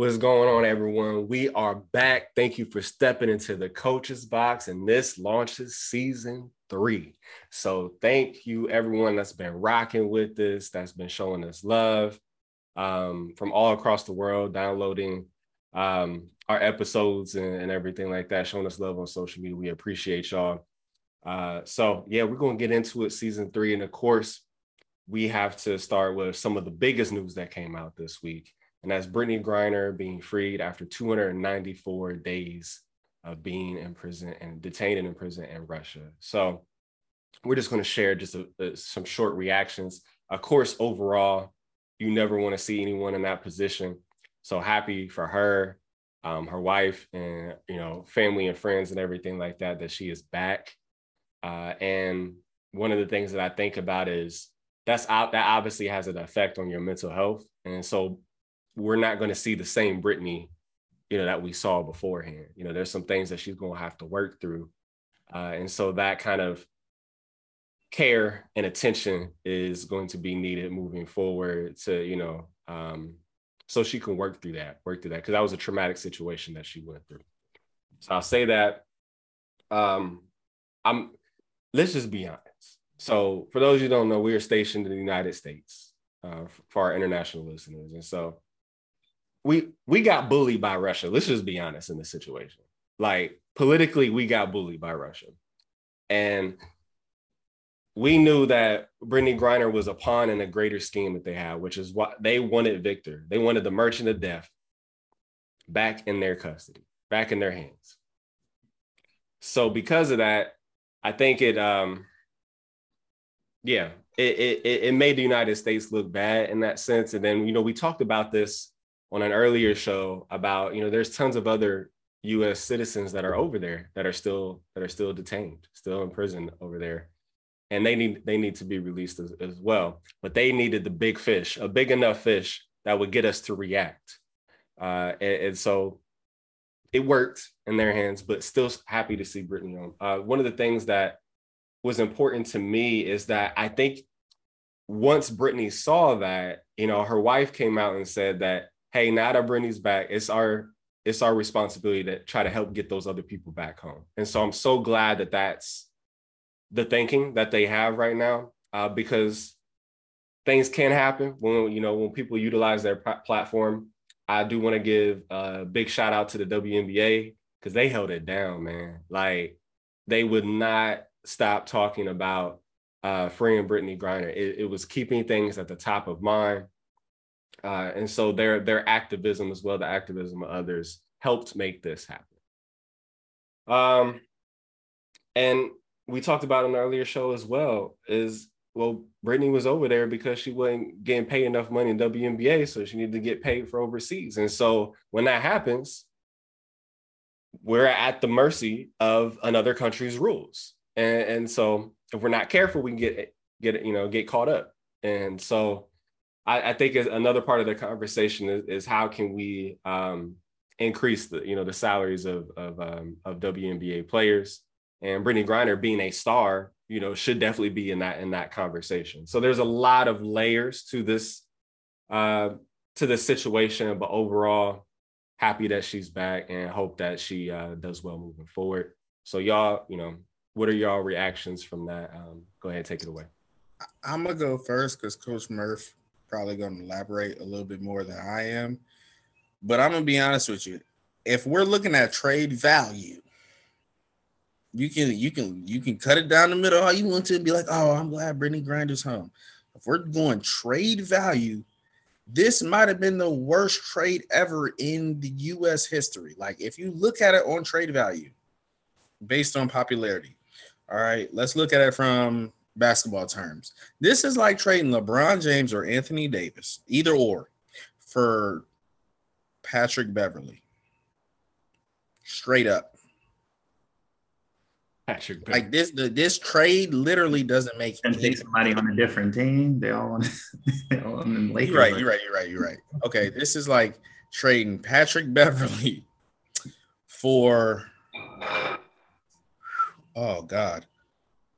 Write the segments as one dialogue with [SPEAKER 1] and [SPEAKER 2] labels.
[SPEAKER 1] What's going on, everyone? We are back. Thank you for stepping into the coach's box, and this launches season three. So, thank you, everyone that's been rocking with this, that's been showing us love um, from all across the world, downloading um, our episodes and, and, everything like that, showing us love on social media. We appreciate y'all. Uh, so, yeah, we're going to get into it, season three. And of course, we have to start with some of the biggest news that came out this week and that's Brittney Griner being freed after 294 days of being in prison and detained in prison in Russia. So we're just going to share just a, a, some short reactions. Of course, overall, you never want to see anyone in that position. So happy for her, um, her wife, and you know, family and friends and everything like that that she is back. Uh, and one of the things that I think about is that's out that obviously has an effect on your mental health. And so we're not going to see the same Brittney, you know, that we saw beforehand. You know, there's some things that she's going to have to work through. Uh, and so that kind of care and attention is going to be needed moving forward to, you know, um, so she can work through that, work through that, because that was a traumatic situation that she went through. So I'll say that. Um, I'm. Let's just be honest. So for those you don't know, we are stationed in the United States uh, for our international listeners, and so we we got bullied by Russia. Let's just be honest in this situation. Like politically, we got bullied by Russia, and we knew that Brittney Griner was a pawn in a greater scheme that they had, which is what they wanted Victor. They wanted the merchant of death back in their custody, back in their hands. So because of that, I think it um yeah, it it it made the United States look bad in that sense. And then, you know, we talked about this on an earlier show about you know there's tons of other U.S. citizens that are over there that are still that are still detained, still in prison over there, and they need they need to be released as, as well. But they needed the big fish, a big enough fish that would get us to react, uh, and, and, so it worked in their hands. But still happy to see Brittney on. Uh, one of the things that was important to me is that I think once Brittney saw that, you know, her wife came out and said that hey, now that Brittney's back, it's our it's our responsibility to try to help get those other people back home. And so I'm so glad that that's the thinking that they have right now, uh, because things can happen when you know when people utilize their platform. I do want to give a big shout out to the WNBA because they held it down, man. Like they would not stop talking about uh, freeing Brittney Griner. It, it was keeping things at the top of mind. Uh, and so their their activism as well, the activism of others, helped make this happen. Um, and we talked about an earlier show as well. Is well, Brittney was over there because she wasn't getting paid enough money in WNBA, so she needed to get paid for overseas. And so when that happens, we're at the mercy of another country's rules. And, and so if we're not careful, we can get get you know get caught up. And so I, I think another part of the conversation is, is how can we um, increase the you know the salaries of of, um, of WNBA players and Brittney Griner being a star you know should definitely be in that in that conversation. So there's a lot of layers to this uh, to this situation, but overall happy that she's back and hope that she uh, does well moving forward. So y'all, you know, what are y'all reactions from that? Um, go ahead, take it away.
[SPEAKER 2] I'm gonna go first because Coach Murph probably going to elaborate a little bit more than I am. But I'm going to be honest with you. If we're looking at trade value, you can you can you can cut it down the middle how you want to and be like, oh, I'm glad Brittney Griner's home. If we're going trade value, this might have been the worst trade ever in the US history. Like if you look at it on trade value based on popularity. All right, let's look at it from basketball terms. This is like trading LeBron James or Anthony Davis, either or, for Patrick Beverley. Straight up. Patrick Beverley. Like this, the, this trade literally doesn't make
[SPEAKER 3] and take somebody on a different team. They all want
[SPEAKER 2] to on Lakers. You're right, you're right, you're right, you're right. Okay, this is like trading Patrick Beverley for oh god.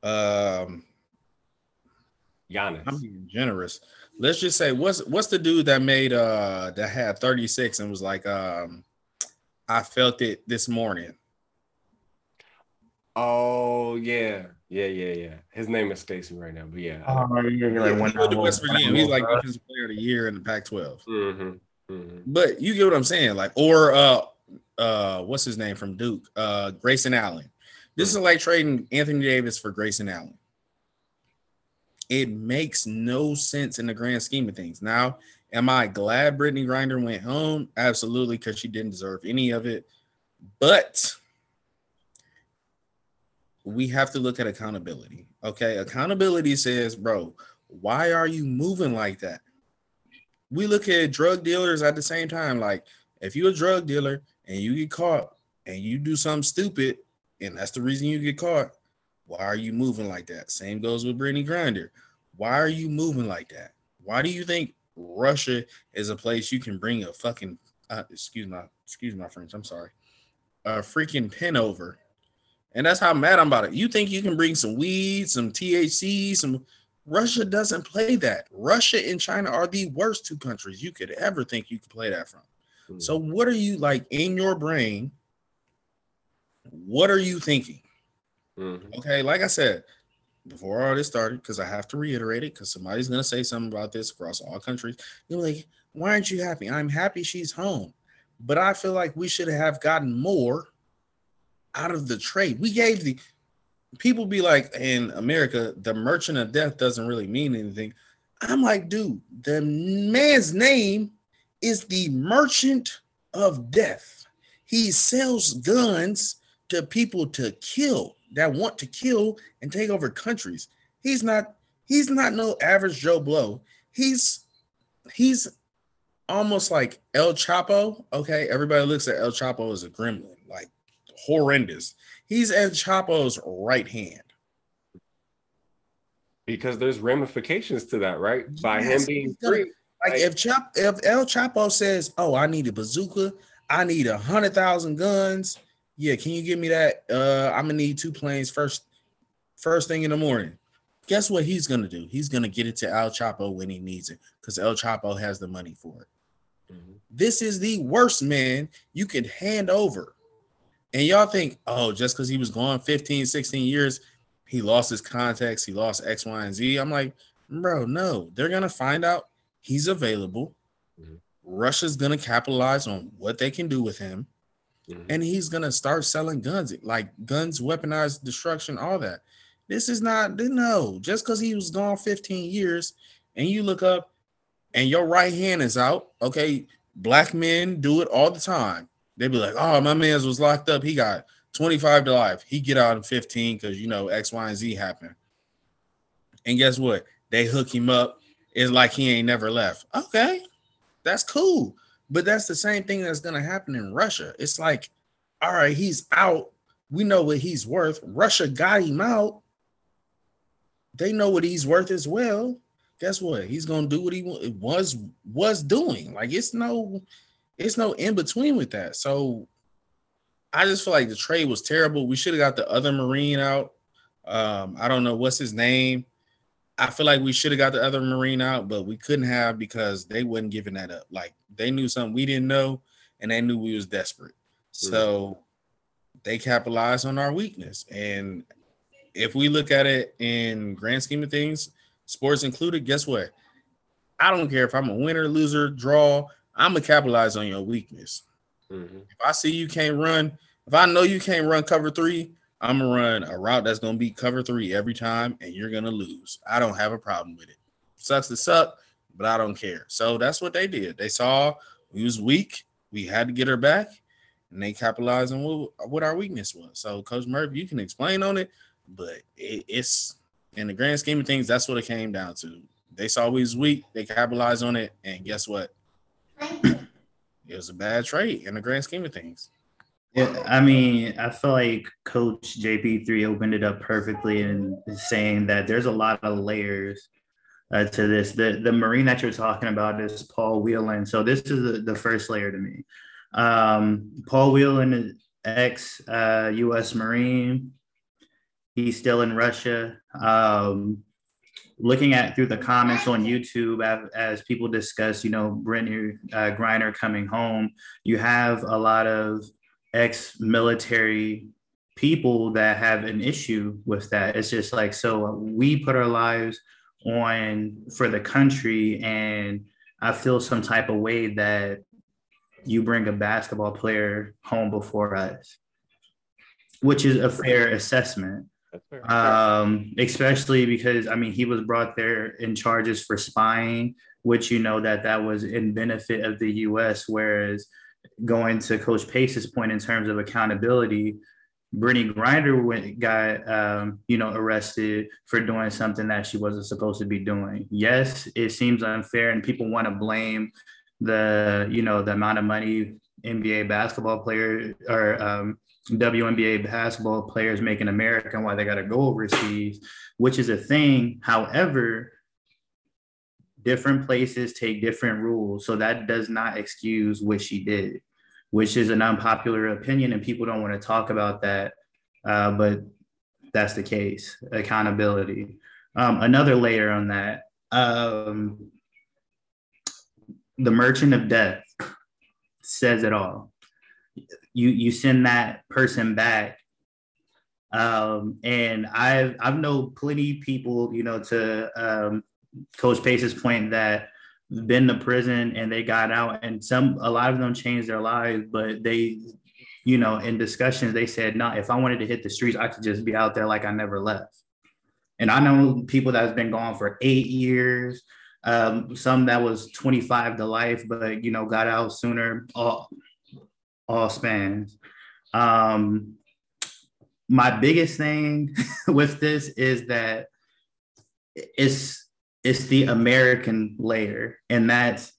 [SPEAKER 2] Um
[SPEAKER 1] Giannis.
[SPEAKER 2] I'm being generous. let's just say what's what's the dude that made uh that had 36 and was like um I felt it this morning.
[SPEAKER 1] Oh yeah, yeah, yeah, yeah. His name is Stacy right now, but yeah.
[SPEAKER 3] Oh, yeah,
[SPEAKER 2] Yeah,
[SPEAKER 3] like
[SPEAKER 2] he
[SPEAKER 3] one
[SPEAKER 2] went to West Virginia. He's like
[SPEAKER 3] uh,
[SPEAKER 2] defensive player of the year in the Pac-12.
[SPEAKER 1] hmm hmm
[SPEAKER 2] But you get what I'm saying, like or uh uh what's his name from Duke? Uh Grayson Allen. This is like trading Anthony Davis for Grayson Allen. It makes no sense in the grand scheme of things. Now, am I glad Brittney Grinder went home? Absolutely, because she didn't deserve any of it. But we have to look at accountability. Okay. Accountability says, bro, why are you moving like that? We look at drug dealers at the same time. Like, if you're a drug dealer and you get caught and you do something stupid, and that's the reason you get caught, why are you moving like that? Same goes with Brittney Grinder. Why are you moving like that? Why do you think Russia is a place you can bring a fucking uh, excuse my excuse my French, I'm sorry, a freaking pin over and that's how mad I'm about it. You think you can bring some weed, some THC, some Russia doesn't play that. Russia and China are the worst two countries you could ever think you could play that from. So what are you like in your brain? What are you thinking?
[SPEAKER 1] Mhm.
[SPEAKER 2] Okay, like I said, before all this started, because I have to reiterate it, because somebody's gonna say something about this across all countries. They're like, why aren't you happy? I'm happy she's home. But I feel like we should have gotten more out of the trade. We gave the people be like in America, the merchant of death doesn't really mean anything. I'm like, dude, the man's name is the merchant of death. He sells guns to people to kill that want to kill and take over countries. He's not he's not no average Joe Blow. He's he's almost like El Chapo. Okay, everybody looks at El Chapo as a gremlin, like horrendous. He's El Chapo's right hand.
[SPEAKER 1] Because there's ramifications to that, right? By
[SPEAKER 2] Yes,
[SPEAKER 1] him being
[SPEAKER 2] gonna-
[SPEAKER 1] free.
[SPEAKER 2] Like if Chap if El Chapo says, "Oh, I need a bazooka, I need a hundred thousand guns," yeah, can you give me that? Uh, I'm gonna need two planes first, first thing in the morning. Guess what he's gonna do? He's gonna get it to El Chapo when he needs it because El Chapo has the money for it.
[SPEAKER 1] Mhm.
[SPEAKER 2] This is the worst man you could hand over. And y'all think, oh, just because he was gone 15, 16 years, he lost his contacts, he lost X, Y, and Z. I'm like, bro, no, they're gonna find out he's available.
[SPEAKER 1] Mhm.
[SPEAKER 2] Russia's gonna capitalize on what they can do with him,
[SPEAKER 1] Mhm.
[SPEAKER 2] and he's gonna start selling guns, like guns, weaponized destruction, all that. This is not no, just because he was gone 15 years, and you look up and your right hand is out. Okay, black men do it all the time. They be like, "Oh, my man's was locked up. He got 25 to life. He get out in 15 because you know X, Y, and Z happened." And guess what? They hook him up. It's like he ain't never left. Okay, that's cool. But that's the same thing that's gonna happen in Russia. It's like, all right, he's out. We know what he's worth. Russia got him out. They know what he's worth as well guess what? He's gonna do what he was was doing. Like it's no, it's no in between with that. So I just feel like the trade was terrible. We should have got the other Marine out. Um, I don't know what's his name. I feel like we should have got the other Marine out, but we couldn't have because they wasn't giving that up. Like they knew something we didn't know, and they knew we was desperate. So they capitalized on our weakness. And if we look at it in grand scheme of things, sports included, guess what? I don't care if I'm a winner, loser, draw. I'm gonna capitalize on your weakness.
[SPEAKER 1] Mhm.
[SPEAKER 2] If I see you can't run, if I know you can't run cover three, I'm gonna run a route that's gonna be cover three every time, and you're gonna lose. I don't have a problem with it. Sucks to suck, but I don't care. So that's what they did. They saw we was weak, we had to get her back, and they capitalized on what, what our weakness was. So, Coach Murphy, you can explain on it, but it, it's in the grand scheme of things, that's what it came down to. They saw we was weak, they capitalized on it, and guess what? It was a bad trade in the grand scheme of things.
[SPEAKER 3] Yeah, I mean, I feel like Coach JP3 opened it up perfectly in saying that there's a lot of layers uh, to this. The the Marine that you're talking about is Paul Whelan. So this is the, the first layer to me. Um, Paul Whelan is ex uh, U.S. Marine. He's still in Russia. Um, looking at through the comments on YouTube as, as people discuss, you know, Brittney uh, Griner coming home, you have a lot of ex-military people that have an issue with that. It's just like so we put our lives on for the country, and I feel some type of way that you bring a basketball player home before us, which is a fair assessment. Um, especially because I mean he was brought there in charges for spying, which you know that that was in benefit of the U.S. Whereas going to Coach Pace's point in terms of accountability, Brittney Grinder went, got um, you know arrested for doing something that she wasn't supposed to be doing. Yes, it seems unfair, and people want to blame the you know the amount of money NBA basketball players or um, WNBA basketball players make in America and why they got to go overseas, which is a thing. However, different places take different rules. So that does not excuse what she did, which is an unpopular opinion, and people don't want to talk about that. Uh, but that's the case. Accountability. Um, another layer on that. Um, the Merchant of Death says it all you you send that person back um, and I've I've known plenty people, you know, to um, Coach Pace's point that been to prison and they got out, and some a lot of them changed their lives, but they, you know, in discussions they said, "No, if I wanted to hit the streets, I could just be out there like I never left." And I know people that's been gone for eight years, um, some that was 25 to life, but you know, got out sooner. All all spans. Um, my biggest thing with this is that it's it's the American layer, and that's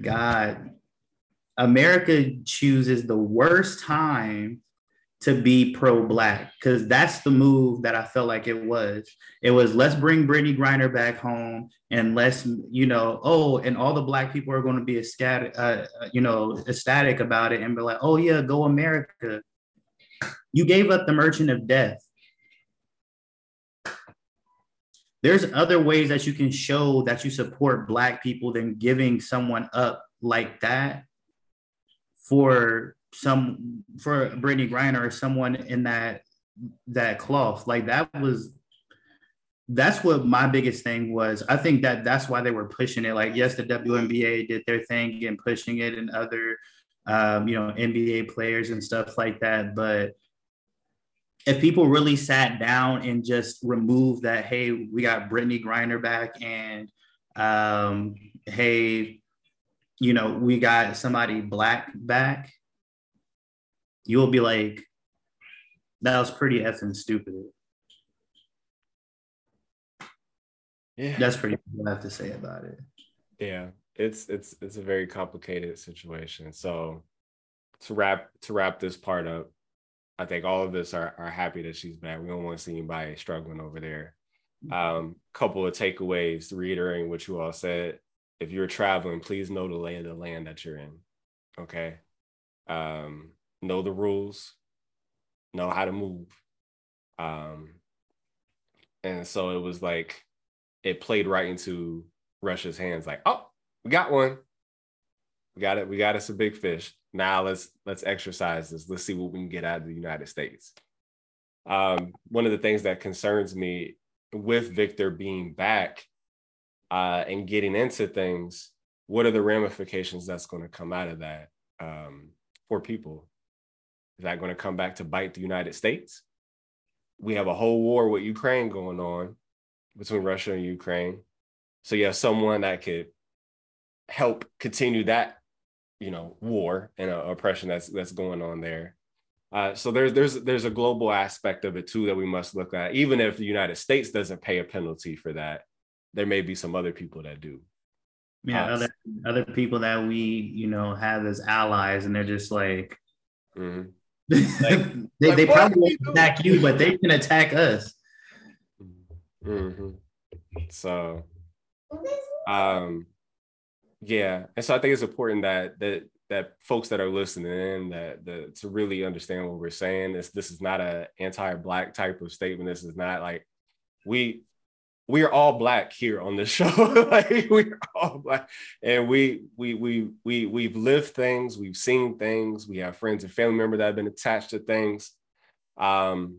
[SPEAKER 3] God. America chooses the worst time to be pro-black because that's the move that I felt like it was. It was let's bring Brittney Griner back home and let's you know oh and all the black people are going to be ecstatic uh, you know ecstatic about it and be like oh yeah go America. You gave up the Merchant of Death. There's other ways that you can show that you support black people than giving someone up like that for some for Brittney Griner or someone in that that cloth. Like that was that's what my biggest thing was. I think that that's why they were pushing it. Like, yes, the WNBA did their thing and pushing it, and other, um, you know, NBA players and stuff like that. But if people really sat down and just removed that, hey, we got Brittney Griner back, and um, hey, you know, we got somebody black back, you'll be like, that was pretty effing stupid. Yeah. That's pretty what I have to say about it.
[SPEAKER 1] Yeah, it's it's it's a very complicated situation. So to wrap to wrap this part up, I think all of us are are happy that she's back. We don't want to see anybody struggling over there. Um, couple of takeaways, reiterating what you all said. If you're traveling, please know the lay of the land that you're in. Okay. Um, know the rules, know how to move. Um, and so it was like it played right into Russia's hands, like, oh, we got one. We got it. We got us a big fish. Now let's let's exercise this. Let's see what we can get out of the United States. Um, one of the things that concerns me with Victor being back uh, and getting into things, what are the ramifications that's going to come out of that um, for people? Is that going to come back to bite the United States? We have a whole war with Ukraine going on between Russia and Ukraine. So you have someone that could help continue that, you know, war and uh, oppression that's that's going on there. Uh, so there's there's there's a global aspect of it too that we must look at. Even if the United States doesn't pay a penalty for that, there may be some other people that do.
[SPEAKER 3] Yeah, uh, other other people that we you know have as allies, and they're just like, mm-hmm. Like, they, like, they probably won't attack you, but they can attack us.
[SPEAKER 1] Mm-hmm. So, um, yeah, and so I think it's important that that that folks that are listening in that that to really understand what we're saying. This this is not a anti-black type of statement. This is not like we we are all black here on this show. like we're all black, and we we we we we've lived things, we've seen things, we have friends and family members that have been attached to things um,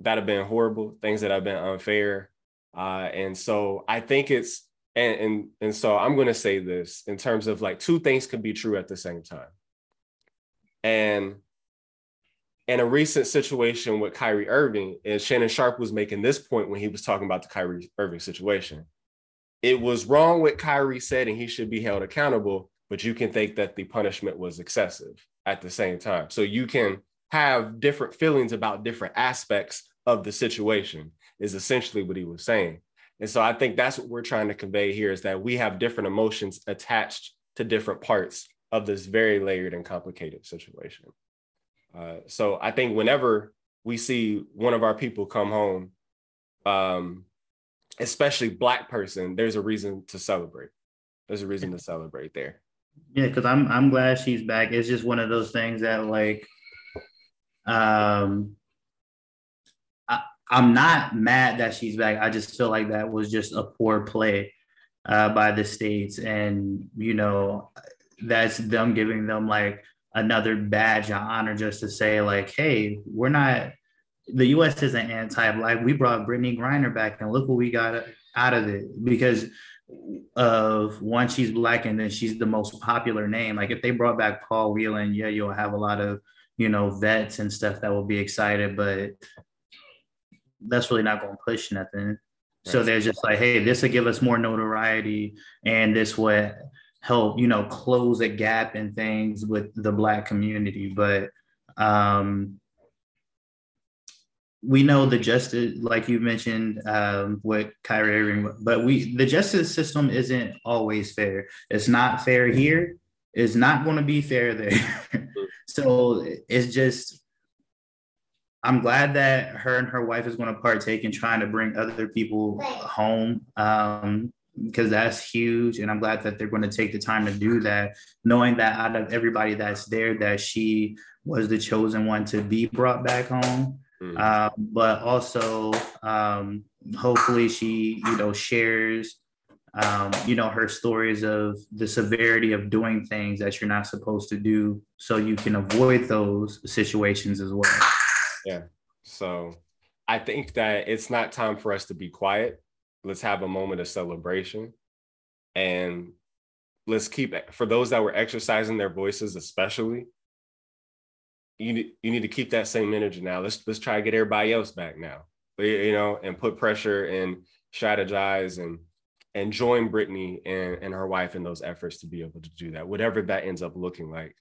[SPEAKER 1] that have been horrible, things that have been unfair, uh, and so I think it's and and and so I'm going to say this in terms of like two things can be true at the same time, and in a recent situation with Kyrie Irving, and Shannon Sharpe was making this point when he was talking about the Kyrie Irving situation. It was wrong what Kyrie said, and he should be held accountable, but you can think that the punishment was excessive at the same time. So you can have different feelings about different aspects of the situation, is essentially what he was saying. And so I think that's what we're trying to convey here is that we have different emotions attached to different parts of this very layered and complicated situation. Uh, so I think whenever we see one of our people come home, um, especially black person, there's a reason to celebrate. There's a reason to celebrate there.
[SPEAKER 3] Yeah, because I'm I'm glad she's back. It's just one of those things that like um I'm not mad that she's back. I just feel like that was just a poor play uh, by the states, and you know that's them giving them like another badge of honor just to say like, hey, we're not. The U.S. isn't anti-black. We brought Brittney Griner back, and look what we got out of it because of one, she's black, and then she's the most popular name. Like if they brought back Paul Whelan, yeah, you'll have a lot of you know vets and stuff that will be excited, but that's really not going to push nothing. So they're just like, hey, this will give us more notoriety, and this would help you know close a gap in things with the black community. But um we know the justice like you mentioned um with Kyrie Irving but we the justice system isn't always fair. It's not fair here. It's not going to be fair there. So it's just I'm glad that her and her wife is going to partake in trying to bring other people home um, because that's huge. And I'm glad that they're going to take the time to do that, knowing that out of everybody that's there, that she was the chosen one to be brought back home. Mm. Uh, but also, um, hopefully, she, you know, shares, um, you know, her stories of the severity of doing things that you're not supposed to do, so you can avoid those situations as well.
[SPEAKER 1] Yeah. So I think that it's not time for us to be quiet. Let's have a moment of celebration. And let's keep for those that were exercising their voices especially you need, you need to keep that same energy now. Let's let's try to get everybody else back now. You know and put pressure and strategize and and join Brittney and, and her wife in those efforts to be able to do that whatever that ends up looking like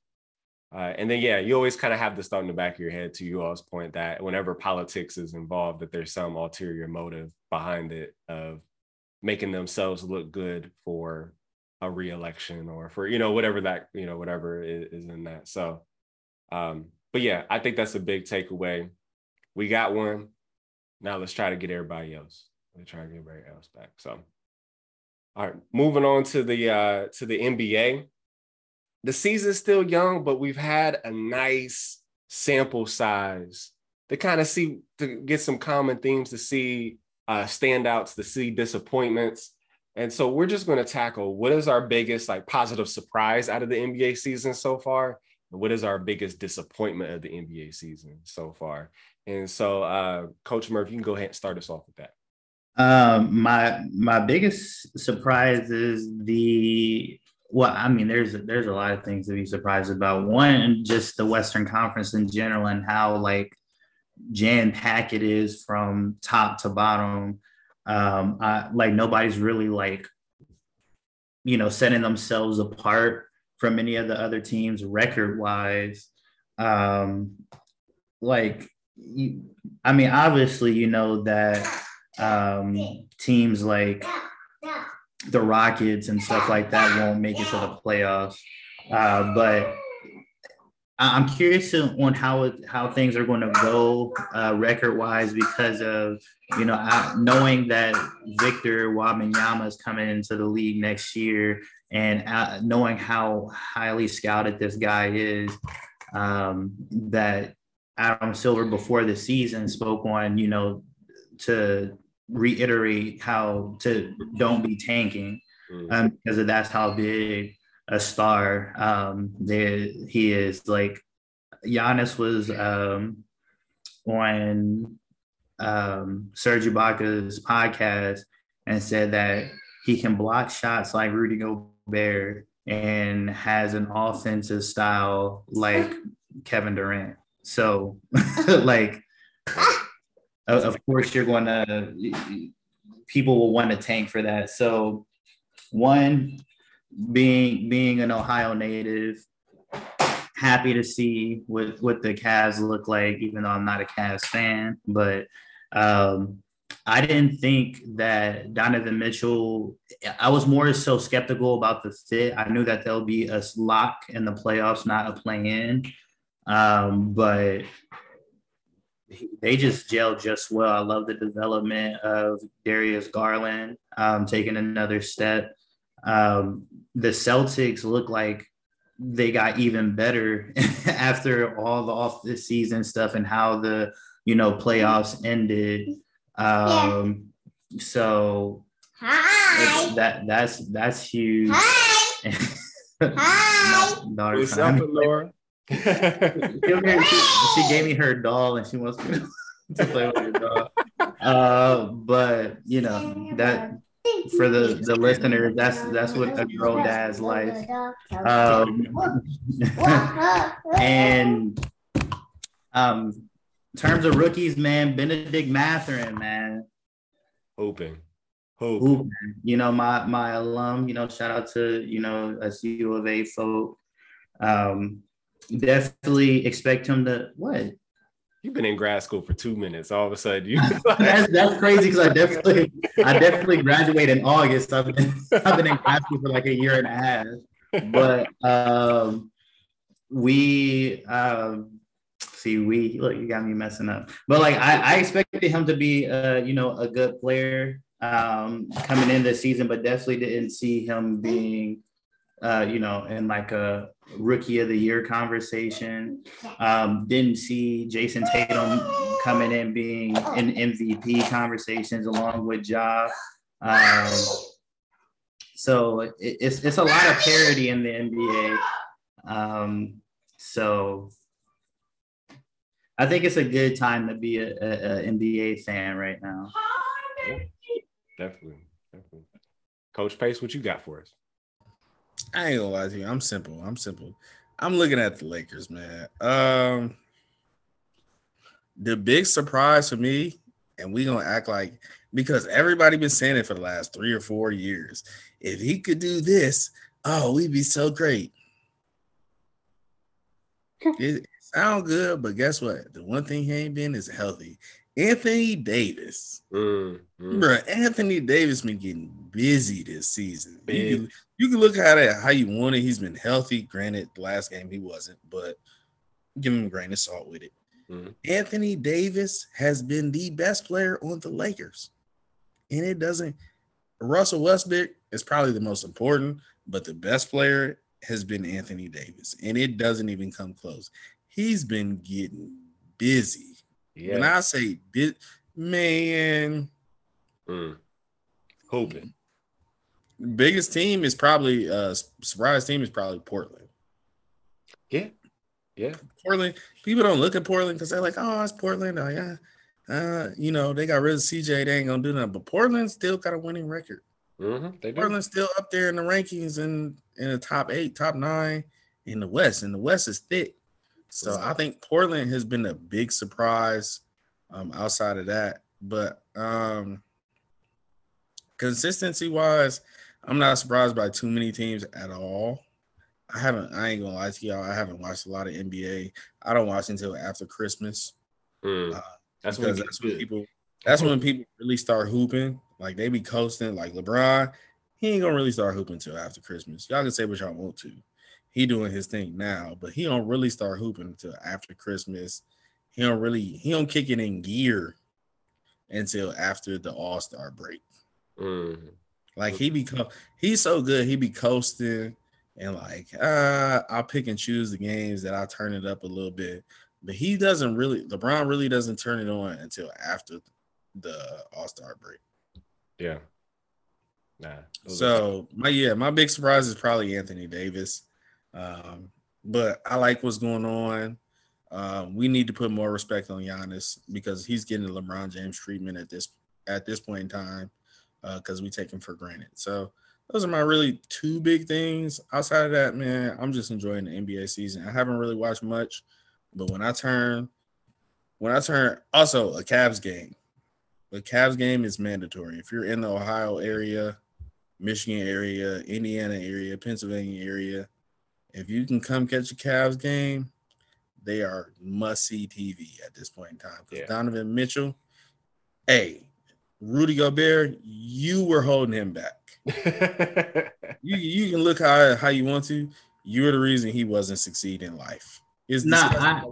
[SPEAKER 1] uh, and then, yeah, you always kind of have this thought in the back of your head, to you all's point, that whenever politics is involved, that there's some ulterior motive behind it of making themselves look good for a reelection or for you know whatever that you know whatever is, is in that. So, um, but yeah, I think that's a big takeaway. We got one. Now let's try to get everybody else. Let's try to get everybody else back. So, all right, moving on to the uh, to the NBA the season's still young, but we've had a nice sample size to kind of see to get some common themes, to see uh, standouts, to see disappointments. And so we're just going to tackle what is our biggest like positive surprise out of the NBA season so far, and what is our biggest disappointment of the NBA season so far. And so, uh, Coach Murph, you can go ahead and start us off with that.
[SPEAKER 3] Um, my my biggest surprise is the well, I mean, there's there's a lot of things to be surprised about. One, just the Western Conference in general and how like jam packed it is from top to bottom. Um, I, like nobody's really like, you know, setting themselves apart from any of the other teams record wise. Um, like, you, I mean, obviously, you know that um, teams like the Rockets and stuff like that won't make it to the playoffs. Uh, but I'm curious on how how things are going to go uh, record wise because of you know knowing that Victor Wembanyama is coming into the league next year and uh, knowing how highly scouted this guy is. Um, that Adam Silver before the season spoke on you know to reiterate how to don't be tanking mm. um, because that's how big a star um, there he is. Like Giannis was um, on um, Serge Ibaka's podcast and said that he can block shots like Rudy Gobert and has an offensive style like Kevin Durant. So, like, of course, you're going to, people will want to tank for that. So, one, being being an Ohio native, happy to see what what the Cavs look like, even though I'm not a Cavs fan. But um, I didn't think that Donovan Mitchell. I was more so skeptical about the fit. I knew that there'll be a lock in the playoffs, not a play in. Um, but they just gelled just well. I love the development of Darius Garland um, taking another step. Um, the Celtics look like they got even better after all the off the season stuff and how the you know playoffs ended. Um, yeah. so Hi. that that's that's huge. Hi.
[SPEAKER 1] Hi. What's up, Laura?
[SPEAKER 3] She, she, gave me her doll and she wants me to play with her doll. Uh, but you know that for the the listener, that's that's what a girl dad's life. Um, and um, in terms of rookies, man, Bennedict Mathurin, man,
[SPEAKER 1] open.
[SPEAKER 3] Hoop. You know, my my alum, you know, shout out to, you know, us U of A folk. Um, definitely expect him to what?
[SPEAKER 1] You've been in grad school for two minutes. All of a sudden, you
[SPEAKER 3] that's, that's crazy because I definitely I definitely graduated in August. I've been I've been in grad school for like a year and a half. But um, we um, see we look you got me messing up. But like I, I expected him to be uh, you know a good player um, coming in this season, but definitely didn't see him being uh, you know, in like a rookie of the year conversation. Um, didn't see Jayson Tatum coming in being in MVP conversations along with Ja. Um, so it, it's it's a lot of parity in the NBA. Um, so I think it's a good time to be a, a, a NBA fan right now.
[SPEAKER 1] Definitely, definitely. Coach Pace, what you got for us?
[SPEAKER 2] I ain't gonna lie to you. I'm simple. I'm simple. I'm looking at the Lakers, man. Um, the big surprise for me, and we gonna act like because everybody been saying it for the last three or four years. If he could do this, oh, we'd be so great. it, sound good, but guess what? The one thing he ain't been is healthy. Anthony Davis. Mm, mm. Bro, Anthony Davis been getting busy this season. You can, you can, look at it how you want it. He's been healthy. Granted, the last game he wasn't, but give him a grain of salt with it. Mm. Anthony Davis has been the best player on the Lakers. And it doesn't Russell Westbrook is probably the most important, but the best player has been Anthony Davis. And it doesn't even come close. He's been getting busy yeah. When I say bit, man,
[SPEAKER 1] mm. hoping.
[SPEAKER 2] Biggest team is probably uh surprise team is probably Portland.
[SPEAKER 1] Yeah, yeah.
[SPEAKER 2] Portland. People don't look at Portland because they're like, oh, it's Portland. Oh yeah, uh, you know they got rid of CJ. They ain't gonna do nothing. But Portland still got a winning record.
[SPEAKER 1] Mm-hmm,
[SPEAKER 2] Portland's still up there in the rankings and in, in the top eight, top nine in the West. And the West is thick. So I think Portland has been a big surprise um, outside of that. But um, consistency wise, I'm not surprised by too many teams at all. I haven't, I ain't gonna lie to y'all, I haven't watched a lot of NBA. I don't watch until after Christmas.
[SPEAKER 1] Mm. Uh, that's when
[SPEAKER 2] that's when people that's when people really start hooping. Like they be coasting, like LeBron, he ain't gonna really start hooping until after Christmas. Y'all can say what y'all want to he doing his thing now, but he don't really start hooping until after Christmas. He don't really he don't kick it in gear until after the All Star break.
[SPEAKER 1] Mm-hmm.
[SPEAKER 2] Like he become he's so good, he be coasting and like uh I'll pick and choose the games that I turn it up a little bit. But he doesn't really LeBron really doesn't turn it on until after the All Star break.
[SPEAKER 1] Yeah. Nah.
[SPEAKER 2] So my yeah, my big surprise is probably Anthony Davis. Um, but I like what's going on. Um, we need to put more respect on Giannis because he's getting the LeBron James treatment at this at this point in time because uh, we take him for granted. So those are my really two big things. Outside of that, man, I'm just enjoying the NBA season. I haven't really watched much, but when I turn, when I turn, also a Cavs game. The Cavs game is mandatory. If you're in the Ohio area, Michigan area, Indiana area, Pennsylvania area, if you can come catch a Cavs game, they are must see TV at this point in time. Yeah. Donovan Mitchell, hey, Rudy Gobert, you were holding him back. you you can look how how you want to. You're the reason he wasn't succeeding in life.
[SPEAKER 3] Is nah, I,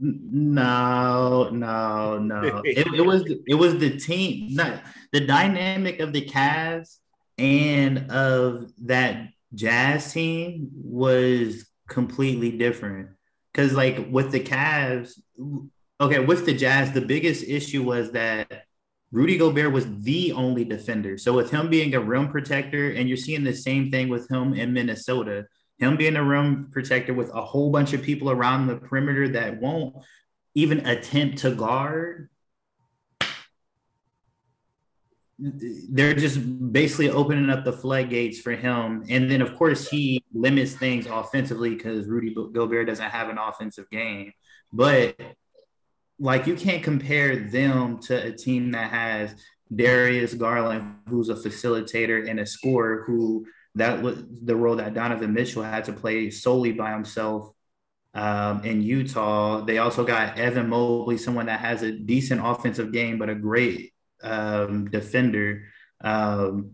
[SPEAKER 3] no, no, no. it, it, was it was the team, not the dynamic of the Cavs and of that Jazz team was completely different. Because like with the Cavs, okay, with the Jazz, the biggest issue was that Rudy Gobert was the only defender. So with him being a rim protector, and you're seeing the same thing with him in Minnesota, him being a rim protector with a whole bunch of people around the perimeter that won't even attempt to guard. They're just basically opening up the floodgates for him. And then, of course, he limits things offensively because Rudy Gobert doesn't have an offensive game. But like you can't compare them to a team that has Darius Garland, who's a facilitator and a scorer, who that was the role that Donovan Mitchell had to play solely by himself um, in Utah. They also got Evan Mobley, someone that has a decent offensive game, but a great um, defender. Um,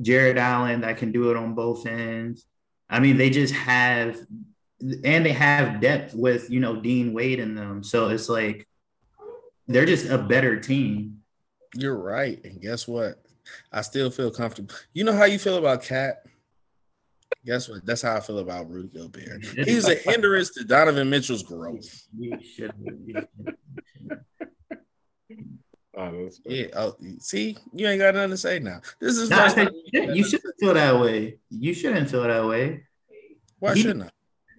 [SPEAKER 3] Jarrett Allen that can do it on both ends. I mean, they just have, and they have depth with, you know, Dean Wade in them. So it's like, they're just a better team.
[SPEAKER 2] You're right. And guess what? I still feel comfortable. You know how you feel about Cat? Guess what? That's how I feel about Rudy Gobert. He's a hindrance to Donovan Mitchell's growth. Oh, yeah. Oh, see, you ain't got nothing to say now. This is
[SPEAKER 3] nah, said, you shouldn't feel that way. You shouldn't feel that way.
[SPEAKER 2] Why he, shouldn't I?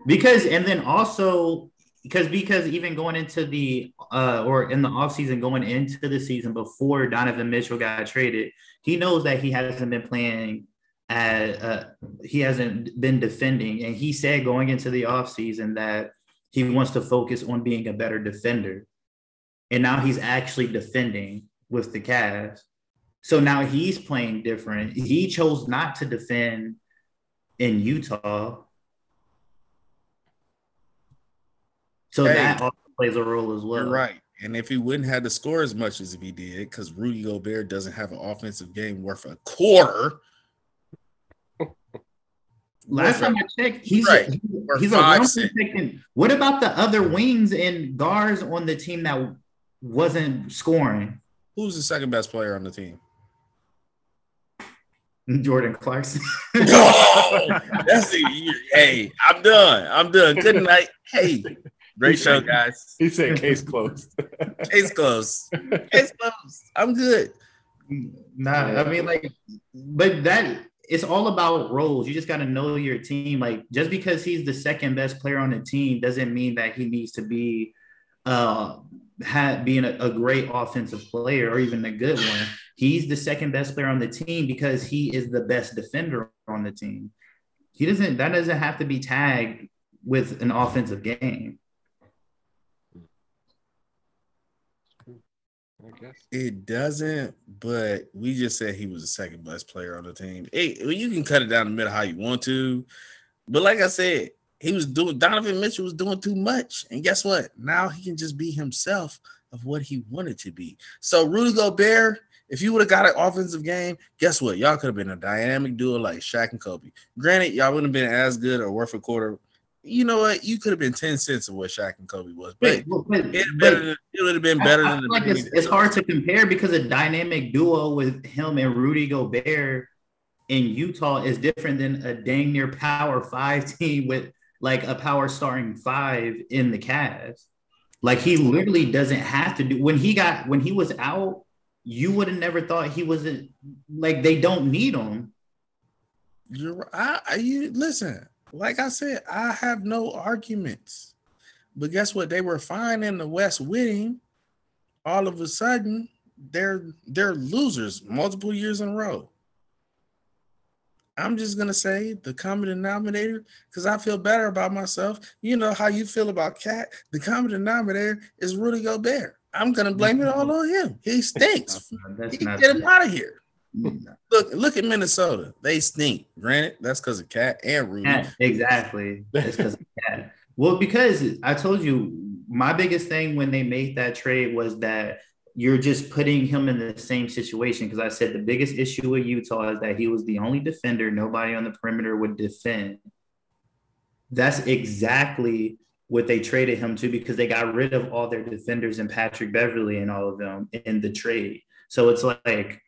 [SPEAKER 3] Because and then also because because even going into the uh or in the offseason going into the season before Donovan Mitchell got traded, he knows that he hasn't been playing at uh, he hasn't been defending and he said going into the offseason that he wants to focus on being a better defender. And now he's actually defending with the Cavs. So now he's playing different. He chose not to defend in Utah So hey, that also plays a role as well.
[SPEAKER 2] Right. And if he wouldn't have to score as much as if he did, because Rudy Gobert doesn't have an offensive game worth a quarter.
[SPEAKER 3] Last time I checked, he's right. a, he's a protecting. What about the other wings and guards on the team that wasn't scoring?
[SPEAKER 2] Who's the second best player on the team?
[SPEAKER 3] Jordan Clarkson.
[SPEAKER 2] oh, that's it. Hey, I'm done. I'm done. Good night. Hey, Great show, guys.
[SPEAKER 1] He said case closed.
[SPEAKER 2] case closed. Case closed. I'm good.
[SPEAKER 3] Nah, I mean, like, but that it's all about roles. You just got to know your team. Like, just because he's the second best player on the team doesn't mean that he needs to be uh had being a, a great offensive player or even a good one. He's the second best player on the team because he is the best defender on the team. He doesn't that doesn't have to be tagged with an offensive game.
[SPEAKER 2] It doesn't, but we just said he was the second best player on the team. Hey, well, you can cut it down the middle how you want to, but like I said, he was doing Donovan Mitchell was doing too much, and guess what? Now he can just be himself of what he wanted to be. So Rudy Gobert, if you would have got an offensive game, guess what? Y'all could have been a dynamic duo like Shaq and Kobe. Granted, y'all wouldn't have been as good or worth a quarter you know what? You could have been 10 cents of what Shaq and Kobe was, but, but, but it, it would have been better I, than
[SPEAKER 3] I like it's, it's, hard to compare because a dynamic duo with him and Rudy Gobert in Utah is different than a dang near power five team with like a power starting five in the Cavs. Like he literally doesn't have to do when he got when he was out you would have never thought he wasn't like they don't need him.
[SPEAKER 2] You're I, I you listen, like I said, I have no arguments. But guess what? They were fine in the West winning. All of a sudden, they're they're losers multiple years in a row. I'm just gonna say the common denominator because I feel better about myself. You know how you feel about KAT. The common denominator is Rudy Gobert. I'm gonna blame it all on him. He stinks. That's he get him out of here. Look, look at Minnesota. They stink. Granted, that's because of KAT and Rudy.
[SPEAKER 3] KAT, exactly. That's because of KAT. Well, because I told you my biggest thing when they made that trade was that you're just putting him in the same situation. Because I said the biggest issue with Utah is that he was the only defender. Nobody on the perimeter would defend. That's exactly what they traded him to because they got rid of all their defenders and Patrick Beverley and all of them in the trade. So it's like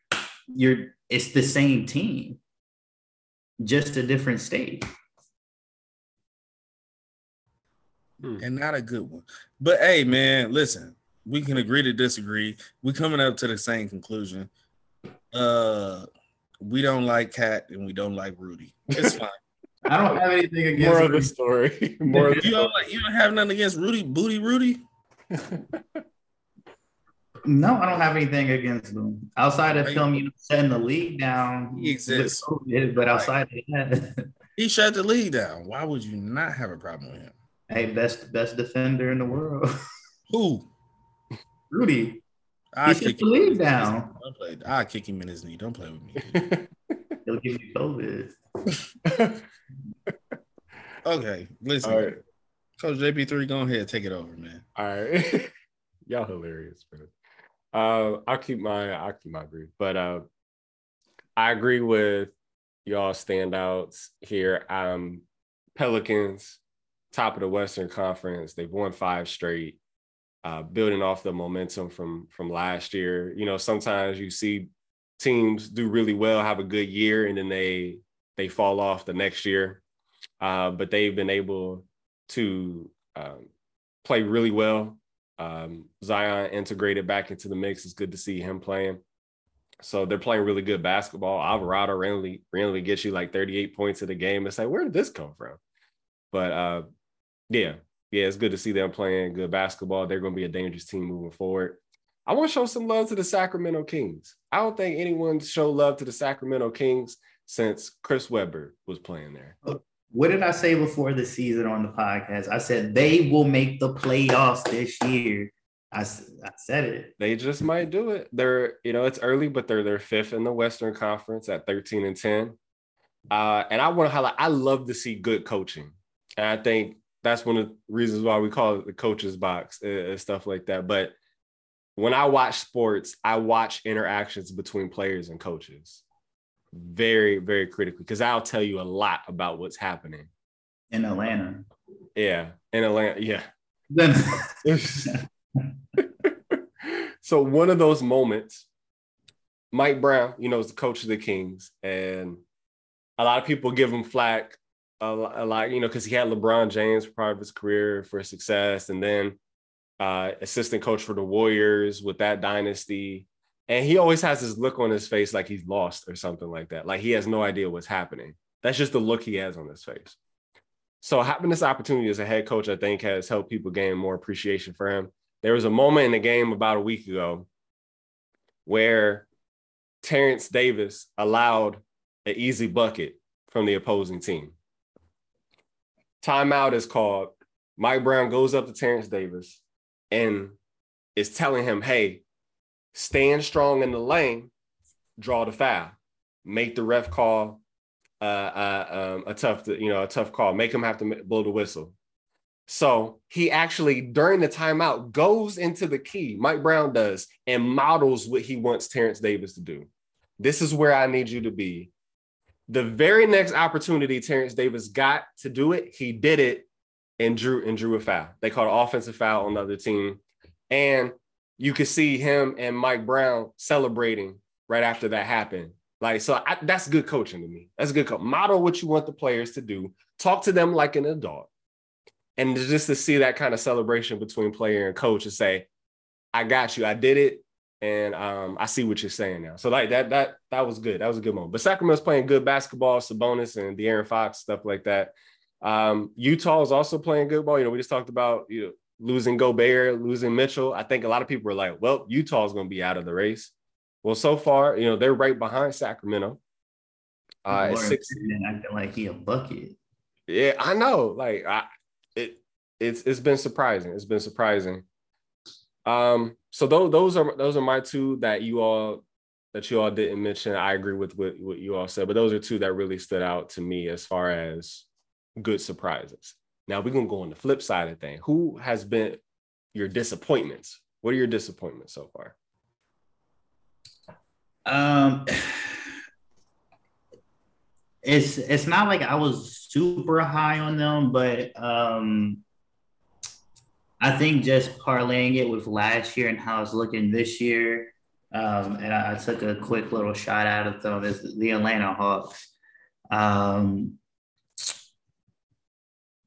[SPEAKER 3] you're it's the same team, just a different state.
[SPEAKER 2] Hmm. And not a good one. But hey, man, listen, we can agree to disagree. We coming up to the same conclusion. Uh we don't like KAT and we don't like Rudy. It's fine.
[SPEAKER 3] I don't have anything against
[SPEAKER 1] more of the story. More
[SPEAKER 2] of the you don't like, you don't have nothing against Rudy Booty Rudy.
[SPEAKER 3] no, I don't have anything against him outside of him, you know, setting the league down.
[SPEAKER 2] He exists,
[SPEAKER 3] COVID, but outside of that,
[SPEAKER 2] he shut the league down. Why would you not have a problem with him?
[SPEAKER 3] Hey, best best defender in the world.
[SPEAKER 2] Who?
[SPEAKER 3] Rudy. I kick the league down.
[SPEAKER 2] I kick him in his knee. Don't play with me.
[SPEAKER 3] He'll give you COVID.
[SPEAKER 2] okay, listen. All right. Coach JP3, go ahead, take it over, man.
[SPEAKER 1] All right. Y'all hilarious, man. Uh, I'll keep my I'll keep my brief, but uh, I agree with y'all standouts here. Um, Pelicans, top of the Western Conference. They've won five straight, uh, building off the momentum from from last year. You know, sometimes you see teams do really well, have a good year, and then they they fall off the next year. Uh, but they've been able to um, play really well. Um, Zion integrated back into the mix. It's good to see him playing. So they're playing really good basketball. Alvarado randomly, randomly gets you like 38 points in the game. It's like, where did this come from? But uh, yeah, yeah, it's good to see them playing good basketball. They're going to be a dangerous team moving forward. I want to show some love to the Sacramento Kings. I don't think anyone showed love to the Sacramento Kings since Chris Webber was playing there.
[SPEAKER 3] What did I say before the season on the podcast? I said they will make the playoffs this year. I, I said it.
[SPEAKER 1] They just might do it. They're, you know, it's early, but they're they're fifth in the Western Conference at 13 and 10. Uh, and I want to highlight, I love to see good coaching. And I think that's one of the reasons why we call it the coaches box and stuff like that. But when I watch sports, I watch interactions between players and coaches very, very critically because I'll tell you a lot about what's happening
[SPEAKER 3] in Atlanta.
[SPEAKER 1] Yeah, in Atlanta. Yeah. so one of those moments, Mike Brown, you know, is the coach of the Kings, and a lot of people give him flack a, lot, you know, because he had LeBron James for part of his career for success, and then uh, assistant coach for the Warriors with that dynasty. And he always has this look on his face like he's lost or something like that. Like he has no idea what's happening. That's just the look he has on his face. So having this opportunity as a head coach, I think, has helped people gain more appreciation for him. There was a moment in the game about a week ago where Terrence Davis allowed an easy bucket from the opposing team. Timeout is called. Mike Brown goes up to Terrence Davis and is telling him, hey, stand strong in the lane, draw the foul, make the ref call uh, uh, um, a tough, you know, a tough call, make him have to blow the whistle. So he actually, during the timeout, goes into the key, Mike Brown does, and models what he wants Terrence Davis to do. This is where I need you to be. The very next opportunity Terrence Davis got to do it, he did it and drew and drew a foul. They called an offensive foul on the other team. And you could see him and Mike Brown celebrating right after that happened. Like, so I, that's good coaching to me. That's a good. Co- Model what you want the players to do. Talk to them like an adult. And just to see that kind of celebration between player and coach and say, I got you. I did it. And um, I see what you're saying now. So like that that that was good. That was a good moment. But Sacramento's playing good basketball, Sabonis and De'Aaron Fox stuff like that. Um, Utah is also playing good ball. You know, we just talked about you know losing Gobert, losing Mitchell. I think a lot of people are like, well, Utah's going to be out of the race. Well, so far, you know, they're right behind Sacramento.
[SPEAKER 3] Uh, six, acting like he a bucket.
[SPEAKER 1] Yeah, I know. Like I, it, it's it's been surprising. It's been surprising. Um, so those those are those are my two that you all that you all didn't mention. I agree with what, what you all said, but those are two that really stood out to me as far as good surprises. Now we're gonna go on the flip side of thing. Who has been your disappointments? What are your disappointments so far?
[SPEAKER 3] Um it's it's not like I was super high on them, but um I think just parlaying it with last year and how it's looking this year, um, and I, I, took a quick little shot out of them is the Atlanta Hawks. Um,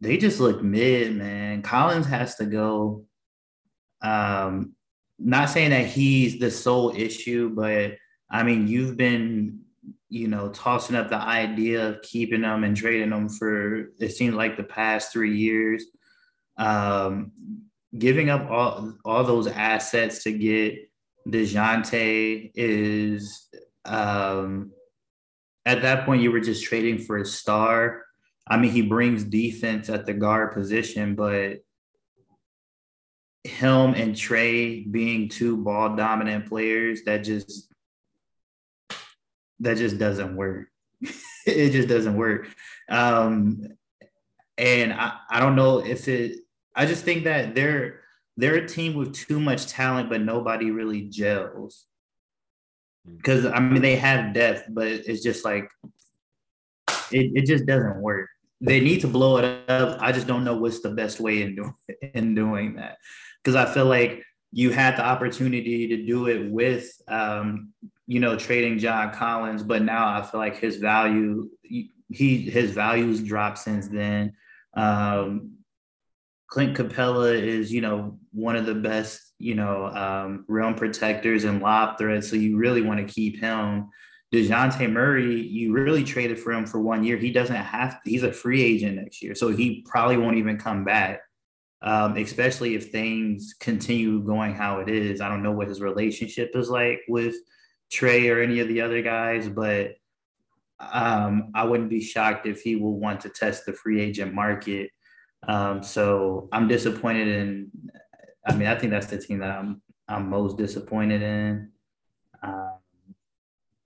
[SPEAKER 3] they just look mid, man. Collins has to go. Um, not saying that he's the sole issue, but I mean, you've been, you know, tossing up the idea of keeping them and trading them for it seems like the past three years. Um, giving up all all those assets to get Dejounte is um, at that point you were just trading for a star. I mean, he brings defense at the guard position, but him and Trae being two ball dominant players that just that just doesn't work. it just doesn't work. Um, and I, I don't know if it I just think that they're they're a team with too much talent, but nobody really gels. Because hmm. I mean, they have depth, but it's just like it, it just doesn't work. They need to blow it up. I just don't know what's the best way in doing in doing that. Because I feel like you had the opportunity to do it with um, you know, trading John Collins, but now I feel like his value he his values dropped since then. Um, Clint Capela is, you know, one of the best, you know, um, rim protectors and lob threats. So you really want to keep him. Dejounte Murray, you really traded for him for one year. He doesn't have he's a free agent next year. So he probably won't even come back. Um, especially if things continue going how it is. I don't know what his relationship is like with Trae or any of the other guys, but um, I wouldn't be shocked if he will want to test the free agent market um, so I'm disappointed in. I mean, I think that's the team that I'm I'm most disappointed in. Um,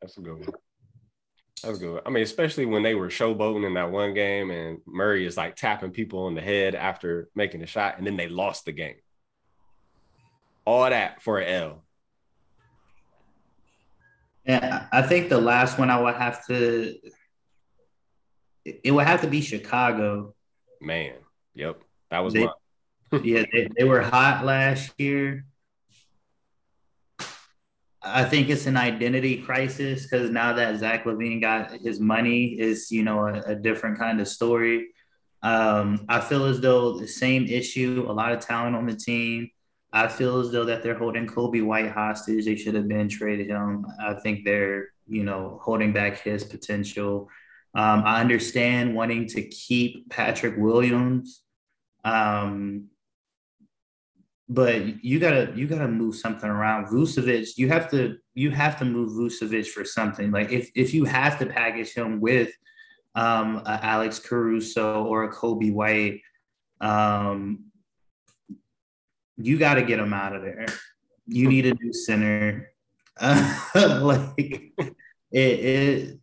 [SPEAKER 1] that's a good one. That's good. I mean, especially when they were showboating in that one game, and Murray is like tapping people on the head after making a shot, and then they lost the game. All that for an L.
[SPEAKER 3] Yeah, I think the last one I would have to. It would have to be Chicago.
[SPEAKER 1] Man, Yep, that was
[SPEAKER 3] they, yeah, they, they were hot last year. I think it's an identity crisis because now that Zach LaVine got his money, is you know a, a different kind of story. Um, I feel as though the same issue, a lot of talent on the team. I feel as though that they're holding Coby White hostage. They should have been traded him. I think they're you know holding back his potential. Um, I understand wanting to keep Patrick Williams, um, but you gotta you gotta move something around. Vucevic, you have to you have to move Vucevic for something. Like if if you have to package him with um, Alex Caruso or a Coby White, um, you got to get him out of there. You need a new center. like it, it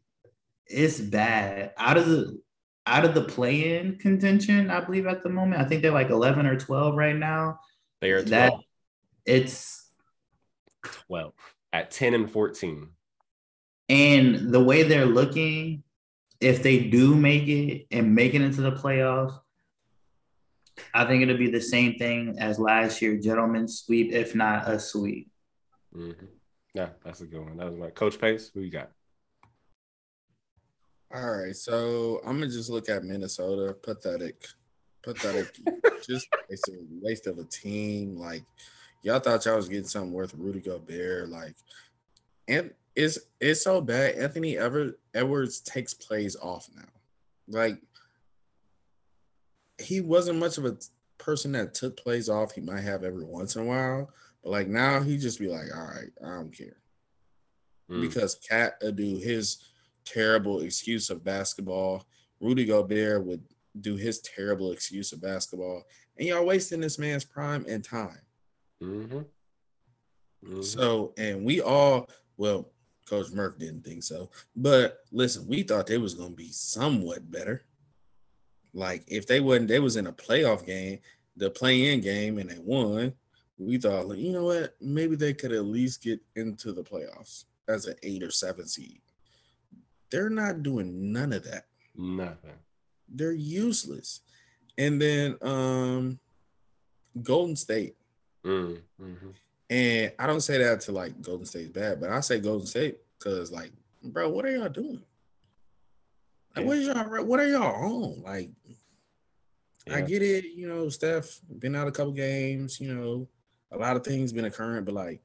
[SPEAKER 3] it's bad. Out of the out of the play-in contention, I believe at the moment, I think they're like 11 or 12 right now.
[SPEAKER 1] They are 12. That
[SPEAKER 3] it's
[SPEAKER 1] 12 at 10 and 14.
[SPEAKER 3] And the way they're looking, if they do make it and make it into the playoffs, I think it'll be the same thing as last year, gentlemen sweep, if not a sweep.
[SPEAKER 1] Mm-hmm. Yeah, that's a good one. That was my coach Pace. Who you got?
[SPEAKER 2] All right, so I'm gonna just look at Minnesota. Pathetic, pathetic. just waste of, waste of a team. Like y'all thought y'all was getting something worth Rudy Gobert, like, and it's it's so bad. Anthony Ever Edwards takes plays off now, like he wasn't much of a person that took plays off. He might have every once in a while, but like now he just be like, all right, I don't care, mm. because KAT would do his terrible excuse of basketball. Rudy Gobert would do his terrible excuse of basketball, and y'all wasting this man's prime and time. Mm-hmm. Mm-hmm. So, and we all, well, Coach Murph didn't think so, but listen, we thought they was gonna be somewhat better. Like if they wasn't, they was in a playoff game, the play-in game, and they won. We thought, like, you know what? Maybe they could at least get into the playoffs as an eight or seven seed. They're not doing none of that.
[SPEAKER 1] Nothing.
[SPEAKER 2] They're useless. And then um Golden State. Mm, hmm And I don't say that to like Golden State's bad, but I say Golden State because like, bro, what are y'all doing? Like, what is y'all what are y'all on? Like yeah. I get it, you know, Steph been out a couple games, you know, a lot of things been occurring, but like,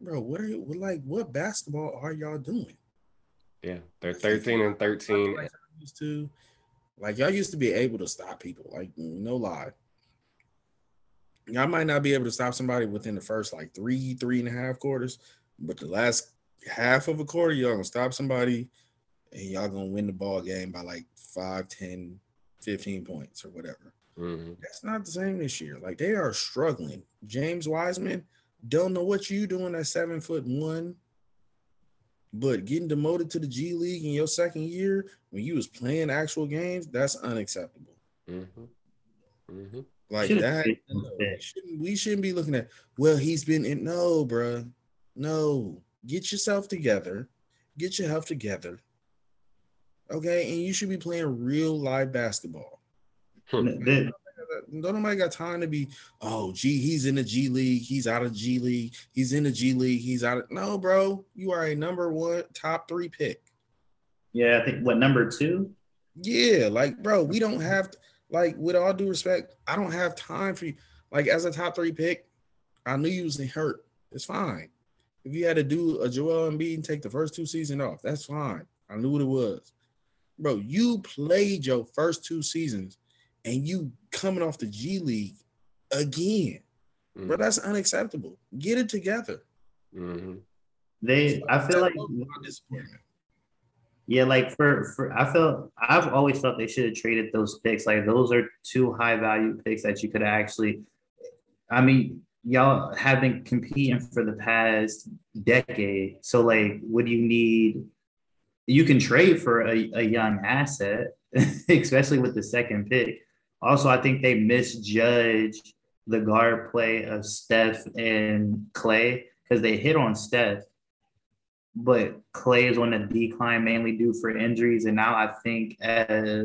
[SPEAKER 2] bro, what are you like what basketball are y'all doing?
[SPEAKER 1] Yeah, they're 13 and 13.
[SPEAKER 2] Like, used to, like y'all used to be able to stop people, like no lie. Y'all might not be able to stop somebody within the first like three, three and a half quarters, but the last half of a quarter, y'all gonna stop somebody and y'all gonna win the ball game by like 5, 10, 15 points or whatever. Mm-hmm. That's not the same this year. Like they are struggling. James Wiseman don't know what you doing at seven foot one, but getting demoted to the G League in your second year when you was playing actual games, that's unacceptable. Mm-hmm. Mm-hmm. Like that, we shouldn't, we shouldn't be looking at. Well, he's been in. No, bro, no. Get yourself together. Get your health together. Okay, and you should be playing real live basketball. Then, don't nobody got time to be, oh, gee, he's in the G League, he's out of G League, he's in the G League, he's out of no, bro. You are a number one, top three pick.
[SPEAKER 3] Yeah, I think what number two?
[SPEAKER 2] Yeah, like, bro, we don't have like with all due respect, I don't have time for you. Like, as a top three pick, I knew you was hurt. It's fine. If you had to do a Joel Embiid and take the first two seasons off, that's fine. I knew what it was. Bro, you played your first two seasons and you coming off the G League again. Mm-hmm. Bro, that's unacceptable. Get it together.
[SPEAKER 3] Mm-hmm. They, I feel like, yeah, like for for I feel I've always thought they should have traded those picks. Like those are two high value picks that you could actually. I mean, y'all have been competing for the past decade. So like, what do you need? You can trade for a, a young asset, especially with the second pick. Also, I think they misjudged the guard play of Steph and Clay because they hit on Steph, but Clay is on a decline mainly due for injuries. And now I think uh,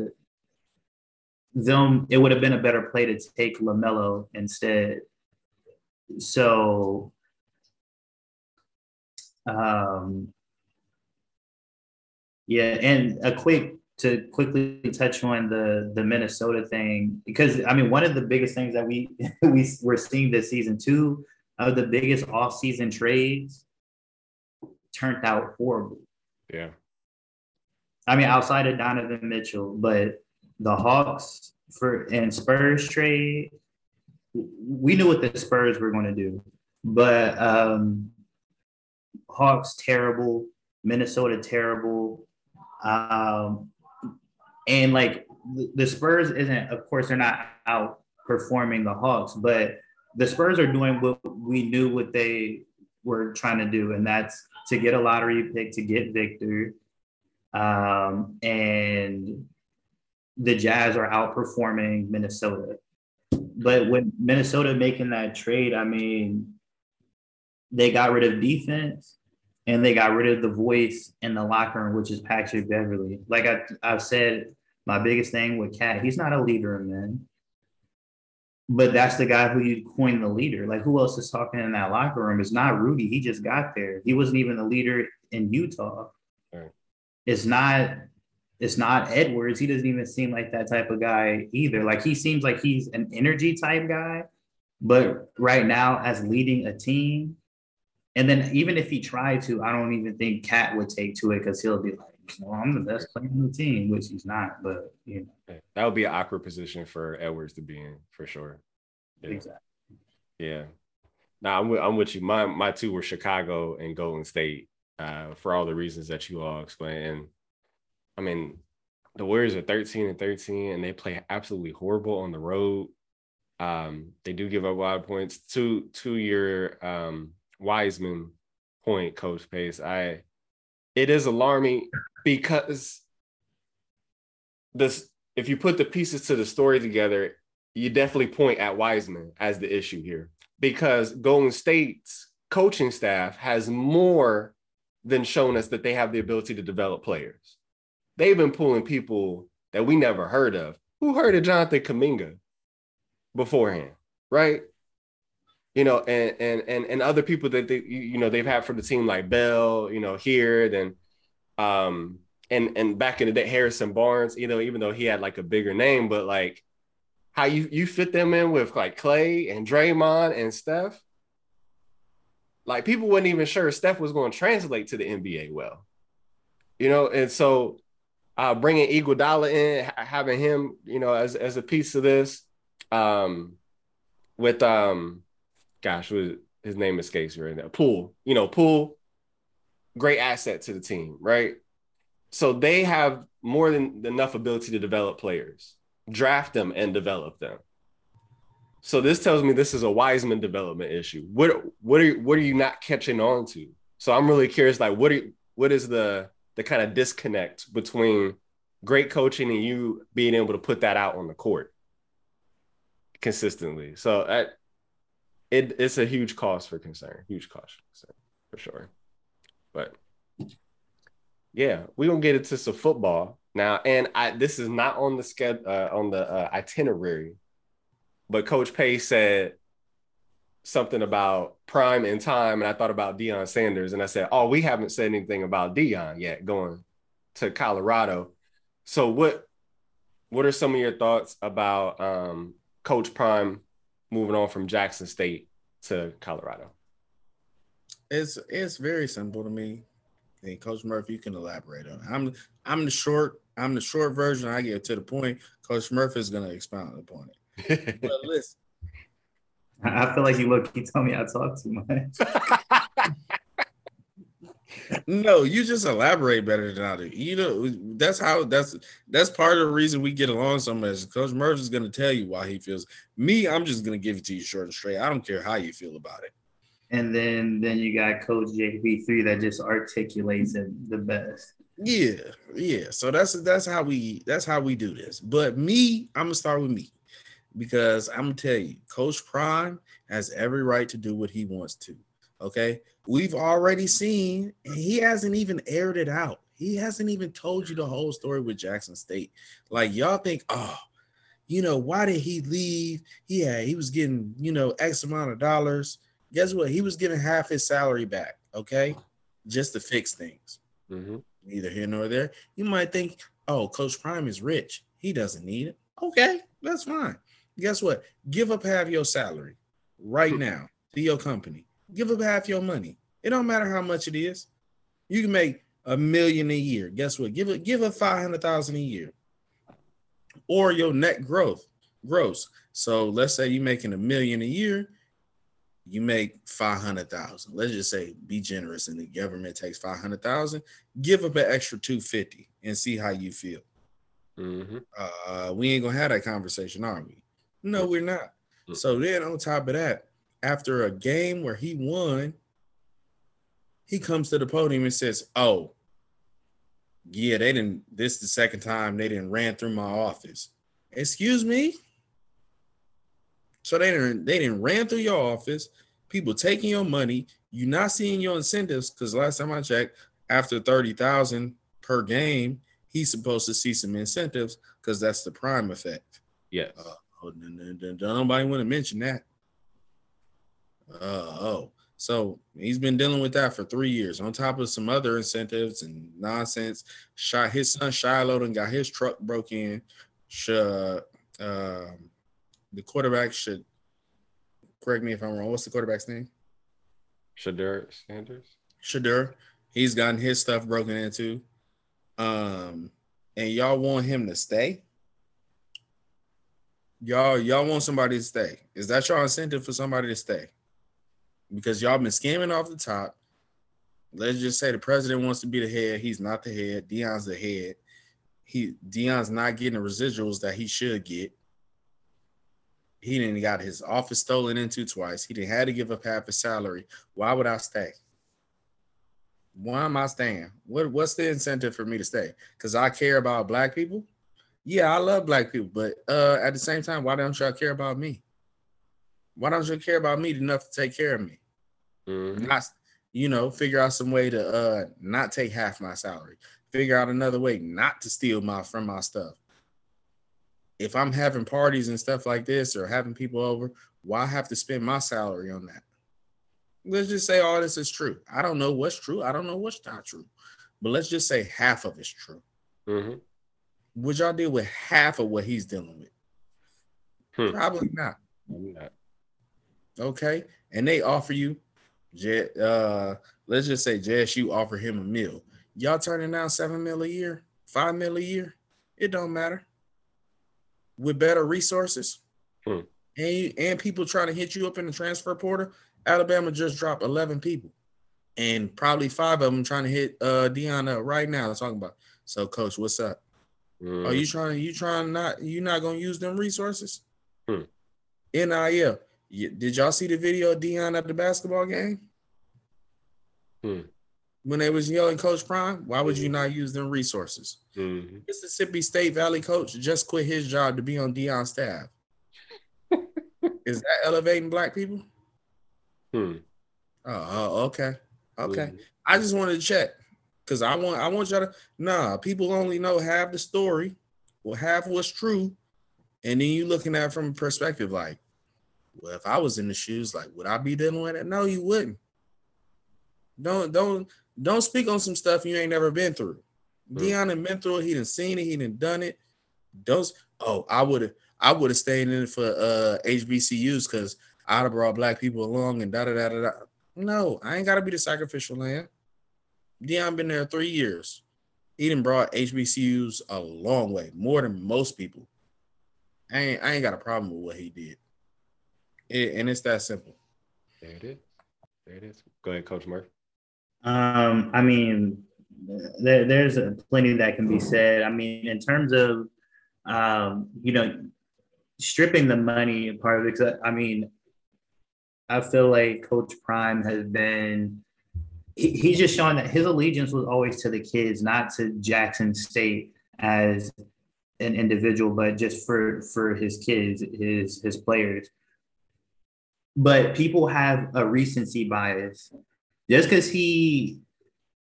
[SPEAKER 3] them it would have been a better play to take LaMelo instead. So um yeah, and a quick to quickly touch on the the Minnesota thing because I mean one of the biggest things that we we we're seeing this season two of the biggest off-season trades turned out horrible.
[SPEAKER 1] Yeah.
[SPEAKER 3] I mean outside of Donovan Mitchell, but the Hawks for and Spurs trade we knew what the Spurs were going to do. But um Hawks terrible, Minnesota terrible. Um, and like the Spurs isn't, of course, they're not outperforming the Hawks, but the Spurs are doing what we knew what they were trying to do, and that's to get a lottery pick to get Victor. Um, and the Jazz are outperforming Minnesota. But with Minnesota making that trade, I mean, they got rid of defense and they got rid of the voice in the locker room, which is Patrick Beverley. Like I, I've said, my biggest thing with KAT, he's not a leader of men, but that's the guy who you coined the leader. Like who else is talking in that locker room? It's not Rudy. He just got there. He wasn't even the leader in Utah. Right. It's not. It's not Edwards. He doesn't even seem like that type of guy either. Like he seems like he's an energy type guy, But right now, as leading a team, and then even if he tried to, I don't even think KAT would take to it because he'll be like, well, I'm the best player on the team, which he's not. But you know,
[SPEAKER 1] that would be an awkward position for Edwards to be in for sure.
[SPEAKER 3] Yeah. Exactly.
[SPEAKER 1] Yeah. Now I'm with, I'm with you. My my two were Chicago and Golden State uh, for all the reasons that you all explained. And I mean, the Warriors are 13 and 13, and they play absolutely horrible on the road. Um, they do give up wide points. To to your um, Wiseman point, Coach Pace, I it is alarming because this if you put the pieces to the story together, you definitely point at Wiseman as the issue here because Golden State's coaching staff has more than shown us that they have the ability to develop players. They've been pulling people that we never heard of. Who heard of Jonathan Kuminga beforehand, right? You know, and and and and other people that they you know they've had for the team like Bell, you know, here then um and and back in the day Harrison Barnes, you know, even though he had like a bigger name, but like how you you fit them in with like Clay and Draymond and Steph. Like people weren't even sure Steph was going to translate to the NBA well, you know. And so, uh, bringing Iguodala in, having him, you know, as as a piece of this, um, with um, gosh, was his name escapes me right now. Poole, you know, Poole, great asset to the team, right? So they have more than enough ability to develop players draft them and develop them. So this tells me this is a Wiseman development issue. What what are what are you not catching on to? So I'm really curious, like what are, what is the the kind of disconnect between great coaching and you being able to put that out on the court consistently? So I, it it's a huge cause for concern, huge cause for concern for sure. But yeah, we're gonna get into some football. Now, and I this is not on the schedule uh, on the uh, itinerary, but Coach Pace said something about prime and time, and I thought about Deion Sanders, and I said, "Oh, we haven't said anything about Deion yet going to Colorado." So, what what are some of your thoughts about um, Coach Prime moving on from Jackson State to Colorado?
[SPEAKER 2] It's it's very simple to me. And Coach Murphy, you can elaborate on it. I'm I'm the short I'm the short version. I get to the point. Coach Murphy is going to expound upon it. but listen,
[SPEAKER 3] I feel like you look. You tell me I talk too much.
[SPEAKER 2] no, you just elaborate better than I do. You know, that's how that's that's part of the reason we get along so much. Coach Murphy is going to tell you why he feels. Me, I'm just going to give it to you short and straight. I don't care how you feel about it.
[SPEAKER 3] And then then you got Coach JP3 that just articulates it the best.
[SPEAKER 2] Yeah, yeah. So that's that's how we that's how we do this. But me, I'm gonna start with me because I'm gonna tell you, Coach Prime has every right to do what he wants to. Okay, we've already seen, and he hasn't even aired it out. He hasn't even told you the whole story with Jackson State. Like y'all think, oh, you know, why did he leave? Yeah, he was getting, you know, X amount of dollars. Guess what? He was getting half his salary back. Okay, just to fix things. Mm-hmm neither here nor there. You might think, oh, Coach Prime is rich. He doesn't need it. Okay, that's fine. Guess what? Give up half your salary right now to your company. Give up half your money. It don't matter how much it is. You can make a million a year. Guess what? Give it give up 500,000 a year. Or your net growth gross. So let's say you're making a million a year, you make 500,000. Let's just say be generous and the government takes 500,000, give up an extra 250 and see how you feel. Mm-hmm. Uh, we ain't gonna have that conversation, are we? No, we're not. Mm-hmm. So then on top of that, after a game where he won, he comes to the podium and says, Oh, yeah, they didn't. This is the second time they didn't ran through my office. Excuse me? So they didn't they didn't ran through your office, people taking your money, you not seeing your incentives, because last time I checked, after 30,000 per game, he's supposed to see some incentives because that's the prime effect.
[SPEAKER 1] Yes.
[SPEAKER 2] Uh, oh, don't nobody want to mention that. Uh, oh, so he's been dealing with that for three years, on top of some other incentives and nonsense. Shot his son Shiloh and got his truck broke in. um, the quarterback should Correct me if I'm wrong. What's the quarterback's name?
[SPEAKER 1] Shedeur Sanders.
[SPEAKER 2] Shedeur. He's gotten his stuff broken into. Um, and y'all want him to stay? Y'all, y'all want somebody to stay. Is that your incentive for somebody to stay? Because y'all been scamming off the top. Let's just say the president wants to be the head. He's not the head. Deion's the head. He Deion's not getting the residuals that he should get. He didn't got his office stolen into twice. He didn't had to give up half his salary. Why would I stay? Why am I staying? What what's the incentive for me to stay? Because I care about black people. Yeah, I love black people, but uh, at the same time, why don't y'all care about me? Why don't you care about me enough to take care of me? Mm-hmm. Not, you know, figure out some way to uh not take half my salary. Figure out another way not to steal my from my stuff. If I'm having parties and stuff like this or having people over, why have to spend my salary on that? let's just say all this is true. I don't know what's true. I don't know what's not true. But let's just say half of it's true. Mm-hmm. Would y'all deal with half of what he's dealing with? Hmm. Probably not. not. Okay. And they offer you, uh, let's just say JSU offer him a meal. Y'all turning down seven mil a year, five mil a year. It don't matter. With better resources. Hmm. And, you, and people trying to hit you up in the transfer portal, Alabama just dropped 11 people, and probably five of them trying to hit uh up right now. Let's talk about. So, coach, what's up? Mm. Are you trying? You trying not? You not gonna use them resources? Hmm. NIL. Did y'all see the video of Deion at the basketball game? Hmm. When they was yelling Coach Prime, why would you mm-hmm. not use them resources? Mm-hmm. Mississippi State Valley coach just quit his job to be on Deion's staff. Is that elevating black people? Hmm. Oh, okay. Okay. Mm-hmm. I just wanted to check because I want I want y'all to nah, people only know half the story, well, half what's true. And then you looking at from a perspective like, well, if I was in the shoes, like, would I be dealing with it? No, you wouldn't. Don't don't don't speak on some stuff you ain't never been through. Deion had been through it, he didn't seen it, he didn't done it. Don't oh, I would have I would have stayed in it for uh HBCUs because I'd have brought black people along and da da da da. No, I ain't got to be the sacrificial lamb. Deion been there three years. He done brought HBCUs a long way, more than most people. I ain't, I ain't got a problem with what he did. It, and it's that simple.
[SPEAKER 1] There it is. There it is. Go ahead, Coach Murphy.
[SPEAKER 3] Um, I mean, there, there's plenty that can be said. I mean, in terms of, um, you know, stripping the money part of it. I mean, I feel like Coach Prime has been he, he's just showing that his allegiance was always to the kids, not to Jackson State as an individual, but just for for his kids, his his players. But people have a recency bias. Just because he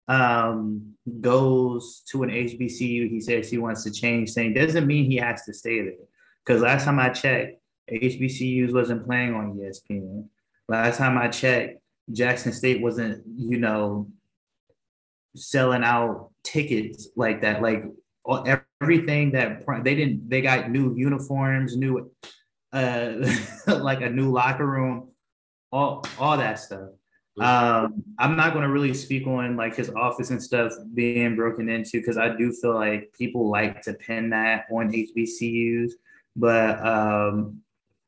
[SPEAKER 3] um, goes to an HBCU, he says he wants to change things, doesn't mean he has to stay there. Because last time I checked, HBCUs wasn't playing on ESPN. Last time I checked, Jackson State wasn't, you know, selling out tickets like that. Like everything that they didn't, they got new uniforms, new, uh, like a new locker room, all all that stuff. Um, I'm not going to really speak on like his office and stuff being broken into because I do feel like people like to pin that on HBCUs, but um,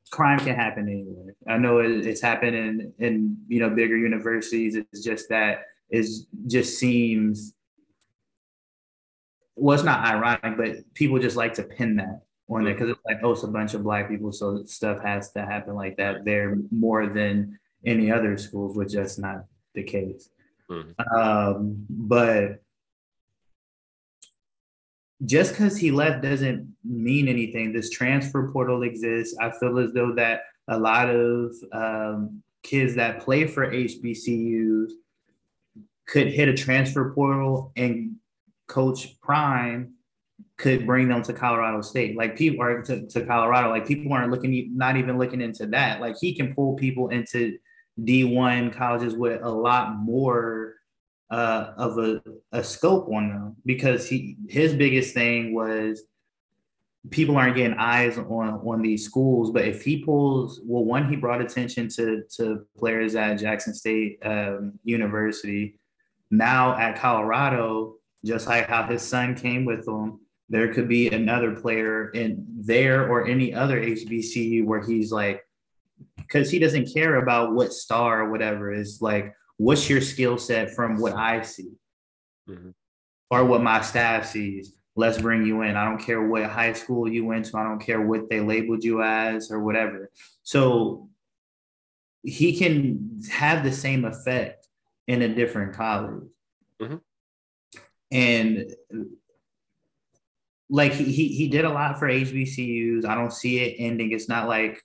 [SPEAKER 3] crime can happen anywhere. I know it, it's happened in, in you know bigger universities. It's just that it just seems well, it's not ironic, but people just like to pin that on there because it's like, oh, it's a bunch of black people, so stuff has to happen like that there more than any other schools, which that's not the case. Mm-hmm. Um, but just because he left doesn't mean anything. This transfer portal exists. I feel as though that a lot of um, kids that play for HBCUs could hit a transfer portal and Coach Prime could bring them to Colorado State. Like people are to, to Colorado. Like people aren't looking, not even looking into that. Like he can pull people into D1 colleges with a lot more uh, of a, a scope on them because he his biggest thing was people aren't getting eyes on on these schools. But if he pulls, well, one, he brought attention to to players at Jackson State um, University. Now at Colorado, just like how his son came with him, there could be another player in there or any other HBCU where he's like, because he doesn't care about what star or whatever is like, what's your skill set from what I see mm-hmm. or what my staff sees let's bring you in. I don't care what high school you went to. I don't care what they labeled you as or whatever. So he can have the same effect in a different college. Mm-hmm. And like he, he he did a lot for HBCUs. I don't see it ending. It's not like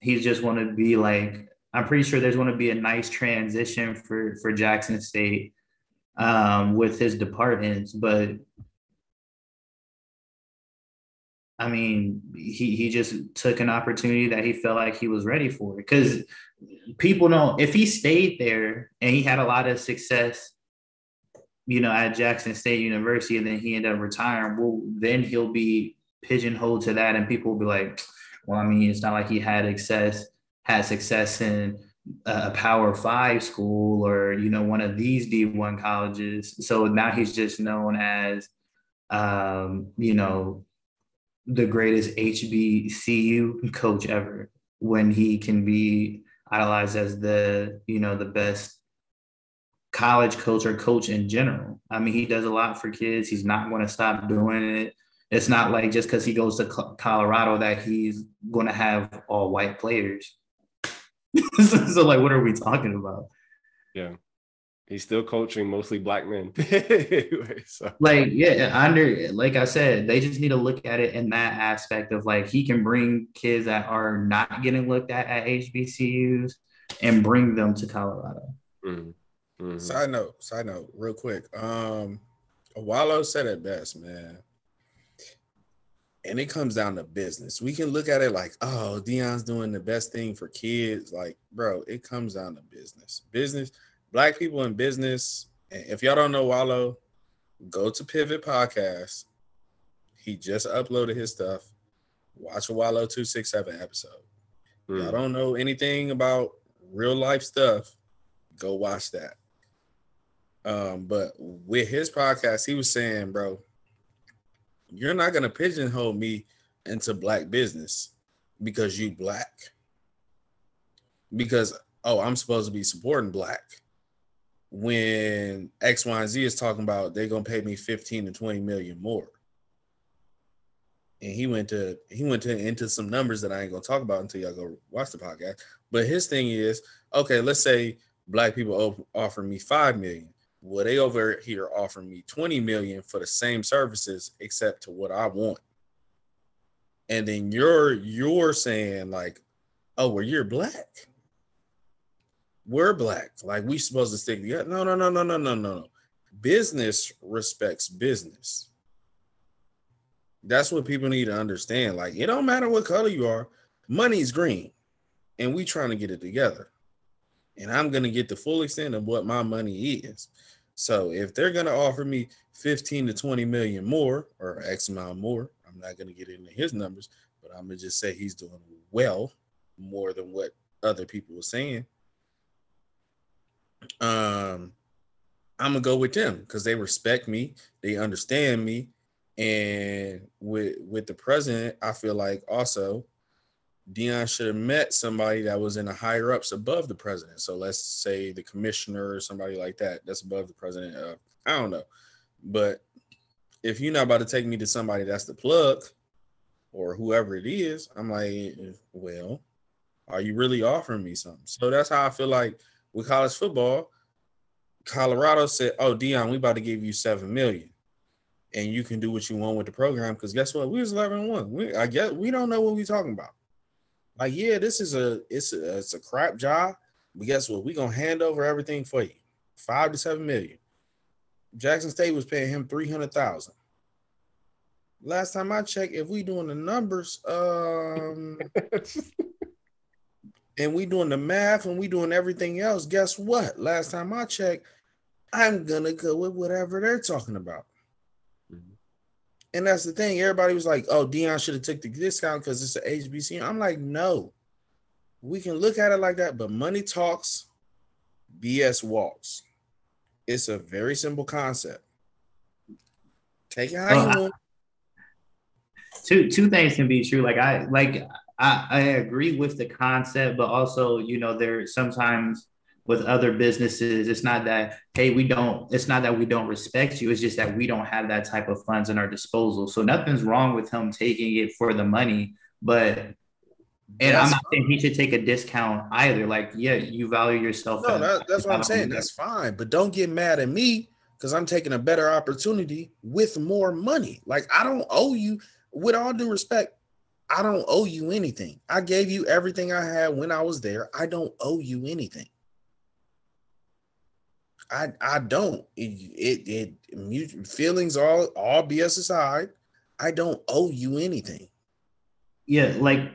[SPEAKER 3] he's just want to be like. I'm pretty sure there's going to be a nice transition for for Jackson State um, with his departments, but I mean, he he just took an opportunity that he felt like he was ready for. Because people know if he stayed there and he had a lot of success, you know, at Jackson State University, and then he ended up retiring, well, then he'll be pigeonholed to that, and people will be like, well, I mean, it's not like he had success had success in a Power Five school or you know one of these D one colleges. So now he's just known as, um, you know the greatest HBCU coach ever when he can be idolized as the, you know, the best college coach or coach in general. I mean, he does a lot for kids. He's not going to stop doing it. It's not like just because he goes to Colorado that he's going to have all white players. so, like, what are we talking about?
[SPEAKER 1] Yeah. He's still coaching mostly black men.
[SPEAKER 3] so. Like, yeah, under like I said, they just need to look at it in that aspect of like he can bring kids that are not getting looked at at HBCUs and bring them to Colorado.
[SPEAKER 2] Mm-hmm. Mm-hmm. Side note, side note, real quick. Um, Wallo said it best, man. And it comes down to business. We can look at it like, oh, Deion's doing the best thing for kids. Like, bro, it comes down to business. Business black people in business. If y'all don't know Wallo, go to Pivot Podcast. He just uploaded his stuff. Watch a Wallo 267 episode. Mm. Y'all don't know anything about real life stuff, go watch that. Um, but with his podcast, he was saying, bro, you're not gonna pigeonhole me into black business because you black. Because oh, I'm supposed to be supporting black when X, Y, and Z is talking about they're gonna pay me 15 to 20 million more. And he went to he went to into some numbers that I ain't gonna talk about until y'all go watch the podcast. But his thing is, okay, let's say black people offer me five million. Well, they over here offering me 20 million for the same services except to what I want. And then you're you're saying like, oh, well, you're black we're black. Like we supposed to stick together. No, no, no, no, no, no, no, no. Business respects business. That's what people need to understand. Like it don't matter what color you are, money's green, and we trying to get it together. And I'm gonna get the full extent of what my money is. So if they're gonna offer me 15 to 20 million more or X amount more, I'm not gonna get into his numbers, but I'm gonna just say he's doing well more than what other people were saying. Um, I'm gonna go with them because they respect me, they understand me, and with with the president, I feel like also Deion should have met somebody that was in the higher ups above the president. So let's say the commissioner or somebody like that that's above the president. Uh, I don't know, but if you're not about to take me to somebody that's the plug or whoever it is, I'm like, well, are you really offering me something? So that's how I feel like with college football, Colorado said, "Oh, Deion, we about to give you seven million, and you can do what you want with the program." Because guess what? We was eleven one. We I guess we don't know what we're talking about. Like, yeah, this is a it's a it's a crap job, but guess what? We're gonna hand over everything for you, five to seven million. Jackson State was paying him three hundred thousand. Last time I checked, if we doing the numbers, um, and we doing the math and we doing everything else, guess what? Last time I checked, I'm gonna go with whatever they're talking about. And that's the thing. Everybody was like, "Oh, Deion should have took the discount because it's an HBC." I'm like, no. We can look at it like that, but money talks, BS walks. It's a very simple concept. Take it how you want.
[SPEAKER 3] Two two things can be true. Like I like I, I agree with the concept, but also, you know, there sometimes with other businesses, it's not that, hey, we don't, it's not that we don't respect you. It's just that we don't have that type of funds in our disposal. So nothing's wrong with him taking it for the money, but and that's I'm not saying he should take a discount either. Like, yeah, you value yourself.
[SPEAKER 2] No, that, that's what I'm saying. That's fine. But don't get mad at me because I'm taking a better opportunity with more money. Like, I don't owe you, with all due respect, I don't owe you anything. I gave you everything I had when I was there. I don't owe you anything. I I don't. It it, it feelings all all BS aside. I don't owe you anything.
[SPEAKER 3] Yeah, like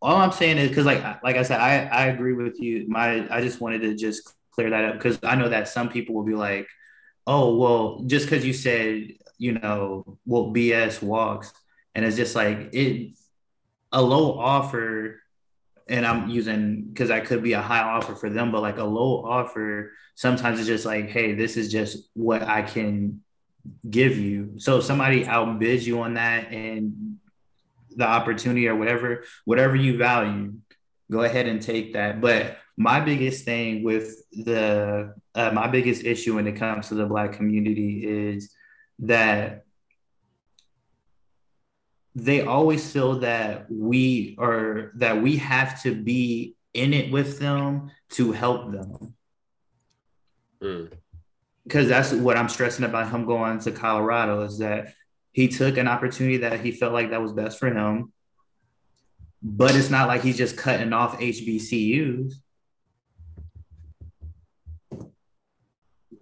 [SPEAKER 3] all I'm saying is because like like I said, I I agree with you. My I just wanted to just clear that up because I know that some people will be like, oh well, just because you said you know well BS walks, and it's just like it a low offer and I'm using because I could be a high offer for them, but like a low offer, sometimes it's just like, hey, this is just what I can give you. So if somebody outbids you on that and the opportunity or whatever, whatever you value, go ahead and take that. But my biggest thing with the uh, my biggest issue when it comes to the black community is that they always feel that we are that we have to be in it with them to help them. Mm. Because that's what I'm stressing about him going to Colorado is that he took an opportunity that he felt like that was best for him. But it's not like he's just cutting off HBCUs.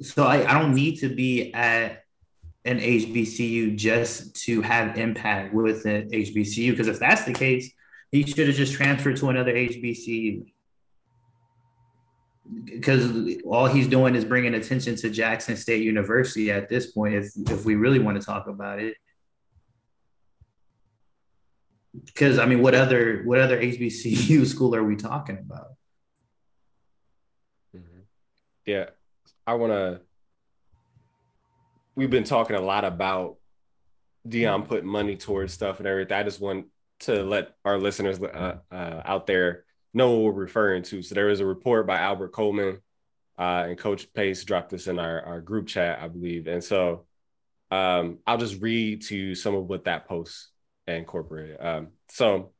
[SPEAKER 3] So I, I don't need to be at an HBCU just to have impact with an HBCU. Because if that's the case, he should have just transferred to another HBCU. Because all he's doing is bringing attention to Jackson State University at this point, if, if we really want to talk about it. Because I mean, what other what other HBCU school are we talking about?
[SPEAKER 1] Mm-hmm. Yeah, I want to we've been talking a lot about Deion putting money towards stuff and everything. I just want to let our listeners uh, uh, out there know what we're referring to. So there was a report by Albert Coleman, uh, and Coach Pace dropped this in our, our group chat, I believe. And so um, I'll just read to you some of what that post incorporated. Um, so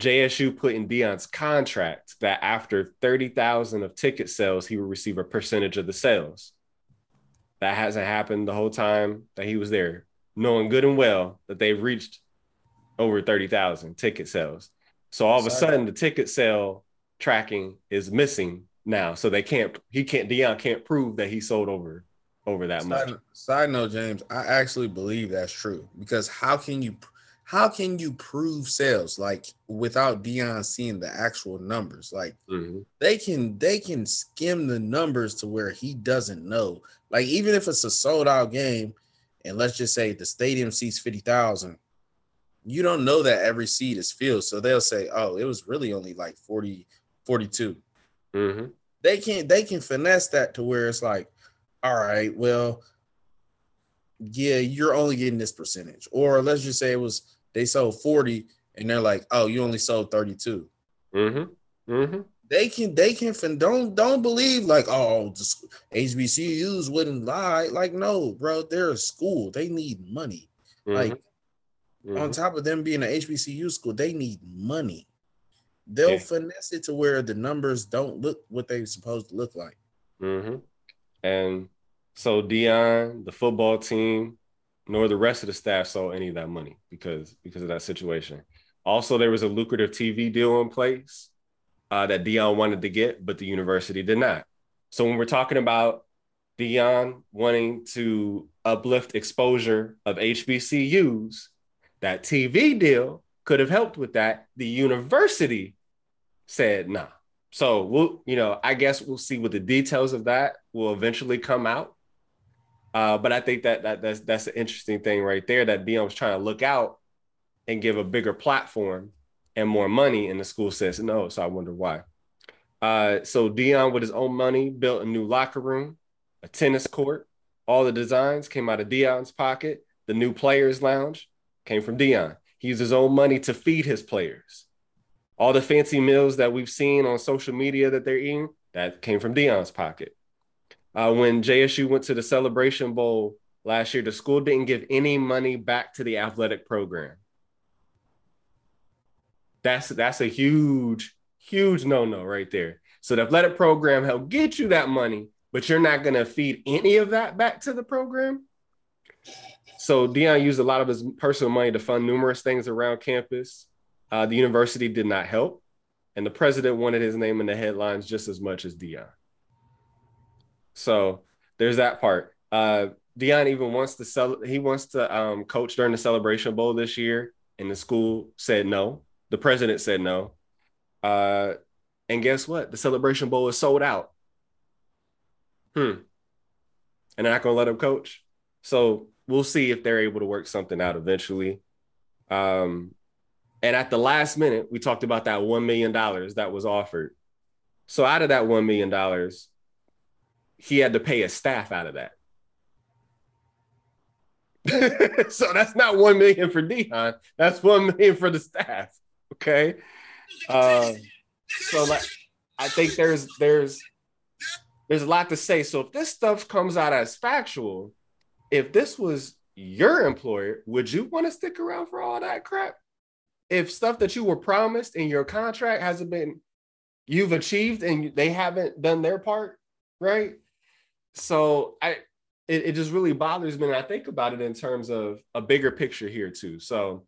[SPEAKER 1] JSU put in Deion's contract that after 30,000 of ticket sales, he would receive a percentage of the sales. That hasn't happened the whole time that he was there, knowing good and well that they've reached over 30,000 ticket sales. So all of a sudden, the ticket sale tracking is missing now. So they can't, he can't, Deion can't prove that he sold over over that
[SPEAKER 2] side,
[SPEAKER 1] much.
[SPEAKER 2] Side note, James, I actually believe that's true because how can you how can you prove sales like without Deion seeing the actual numbers? Like mm-hmm. they can they can skim the numbers to where he doesn't know. Like even if it's a sold out game, and let's just say the stadium seats fifty thousand, you don't know that every seat is filled. So they'll say, "Oh, it was really only like 40, 42. Mm-hmm. They can they can finesse that to where it's like, all right, well, yeah, you're only getting this percentage, or let's just say it was they sold 40 and they're like, oh, you only sold 32. Mm-hmm. Mm-hmm. They can they can don't don't believe like oh HBCUs wouldn't lie like no bro they're a school they need money mm-hmm. like mm-hmm. on top of them being an HBCU school they need money they'll yeah. finesse it to where the numbers don't look what they're supposed to look like
[SPEAKER 1] mm-hmm. and so Deion, the football team nor the rest of the staff saw any of that money because because of that situation. Also, there was a lucrative TV deal in place uh, that Deion wanted to get, but the university did not. So when we're talking about Deion wanting to uplift exposure of HBCUs, that TV deal could have helped with that. The university said nah. So we'll, you know, I guess we'll see what the details of that will eventually come out. Uh, but I think that, that that's that's an interesting thing right there that Deion was trying to look out and give a bigger platform and more money, and the school says no. So I wonder why. Uh, so Deion, with his own money, built a new locker room, a tennis court. All the designs came out of Deion's pocket. The new players' lounge came from Deion. He used his own money to feed his players. All the fancy meals that we've seen on social media that they're eating, that came from Deion's pocket. Uh, when JSU went to the Celebration Bowl last year, the school didn't give any money back to the athletic program. That's that's a huge, huge no-no right there. So the athletic program helped get you that money, but you're not gonna feed any of that back to the program. So Deion used a lot of his personal money to fund numerous things around campus. Uh, the university did not help, and the president wanted his name in the headlines just as much as Deion. So there's that part. Uh, Deion even wants to sell. He wants to um, coach during the Celebration Bowl this year, and the school said no. The president said no. Uh, and guess what? The Celebration Bowl is sold out. Hmm. And they're not to let him coach. So we'll see if they're able to work something out eventually. Um, and at the last minute, we talked about that $1 million that was offered. So out of that $1 million, he had to pay his staff out of that. so that's not 1 million for Deion. That's 1 million for the staff. Okay. Uh, so like, I think there's, there's, there's a lot to say. So if this stuff comes out as factual, if this was your employer, would you want to stick around for all that crap? If stuff that you were promised in your contract hasn't been you've achieved and they haven't done their part, right? So I it, it just really bothers me. And I think about it in terms of a bigger picture here too. So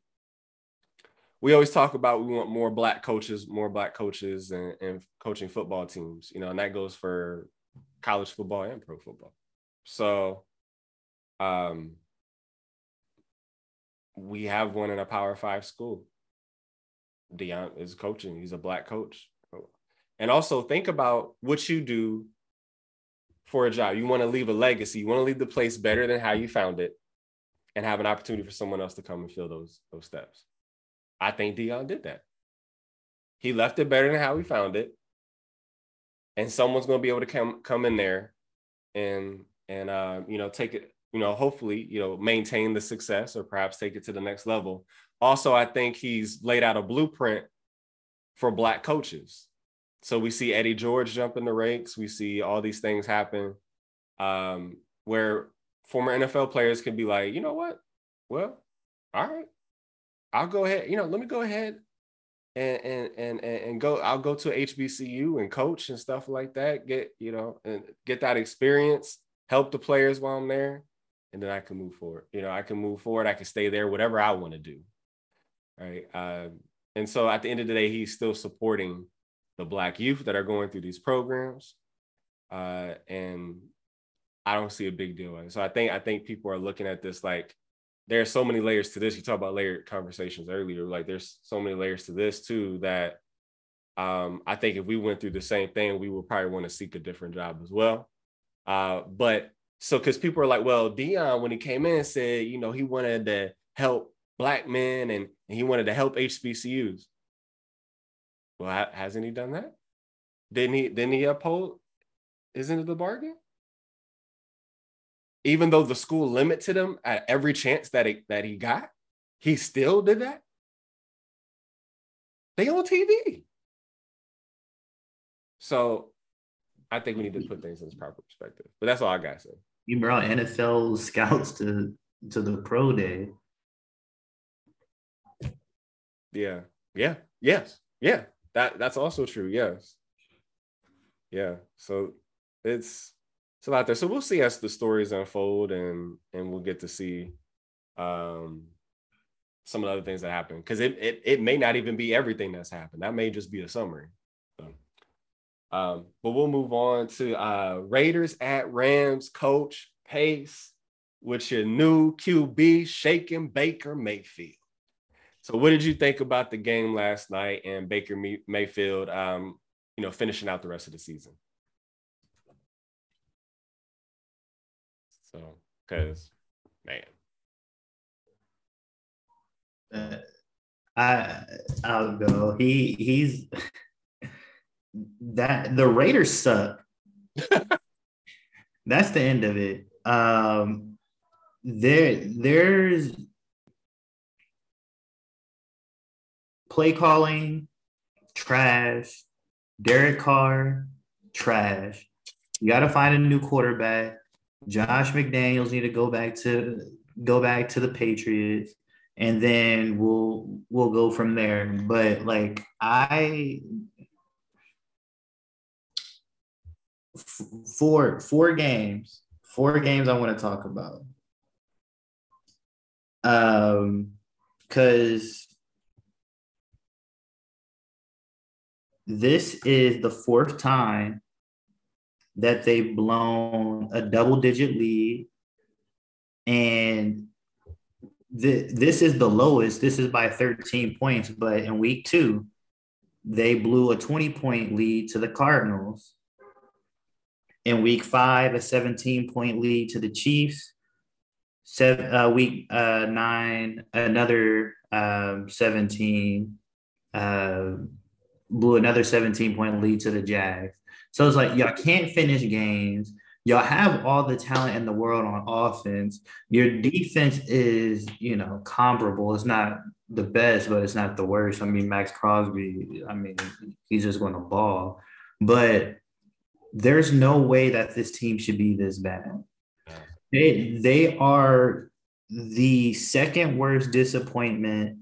[SPEAKER 1] we always talk about we want more black coaches, more black coaches and, and coaching football teams, you know, and that goes for college football and pro football. So um, we have one in a Power Five school. Deion is coaching. He's a black coach. And also think about what you do for a job. You want to leave a legacy. You want to leave the place better than how you found it, and have an opportunity for someone else to come and fill those those steps. I think Deion did that. He left it better than how he found it, and someone's going to be able to come come in there, and and uh, you know take it you know, hopefully, you know, maintain the success or perhaps take it to the next level. Also, I think he's laid out a blueprint for black coaches. So we see Eddie George jump in the ranks. We see all these things happen um, where former NFL players can be like, you know what? Well, all right, I'll go ahead. You know, let me go ahead and and and and go. I'll go to HBCU and coach and stuff like that. Get you know and get that experience. Help the players while I'm there and then I can move forward. You know, I can move forward. I can stay there, whatever I want to do. Right. Uh, and so at the end of the day, he's still supporting the Black youth that are going through these programs. Uh, and I don't see a big deal. And so I think I think people are looking at this like there are so many layers to this. You talked about layered conversations earlier. Like there's so many layers to this too that um, I think if we went through the same thing, we would probably want to seek a different job as well. Uh, but so because people are like, well, Deion when he came in, said, you know, he wanted to help black men and, and he wanted to help HBCUs. Well, ha- hasn't he done that? Didn't he? Didn't he uphold? Isn't it the bargain? Even though the school limited him at every chance that it, that he got, he still did that. They on TV. So I think we need to put things in its proper perspective. But that's all I gotta say.
[SPEAKER 3] You brought NFL scouts to to the pro day.
[SPEAKER 1] Yeah. Yeah. Yes. Yeah. That that's also true. Yes. Yeah. So it's it's a lot there. So we'll see as the stories unfold and and we'll get to see um some of the other things that happen because it, it it may not even be everything that's happened. That may just be a summary. So. Um, but we'll move on to uh, Raiders at Rams coach Pace with your new QB shaking Baker Mayfield. So, what did you think about the game last night and Baker Mayfield, um, you know, finishing out the rest of the season? So, Because, man.
[SPEAKER 3] Uh, I I'll go. He he's that the Raiders suck. That's the end of it. Um there there's play calling, trash. Derek Carr, trash. You got to find a new quarterback. Josh McDaniels need to go back to go back to the Patriots, and then we'll we'll go from there. But like I four four games, four games I want to talk about. Um, because this is the fourth time that they've blown a double digit lead. And th- this is the lowest. This is by 13 points. But in week two, they blew a 20 point lead to the Cardinals. In week five, a 17 point lead to the Chiefs. Seven, uh, week uh, nine, another um, 17. Uh, blew another 17 point lead to the Jags. So it's like y'all can't finish games. Y'all have all the talent in the world on offense. Your defense is, you know, comparable. It's not the best, but it's not the worst. I mean, Maxx Crosby, I mean, he's just going to ball. But there's no way that this team should be this bad. They they are the second worst disappointment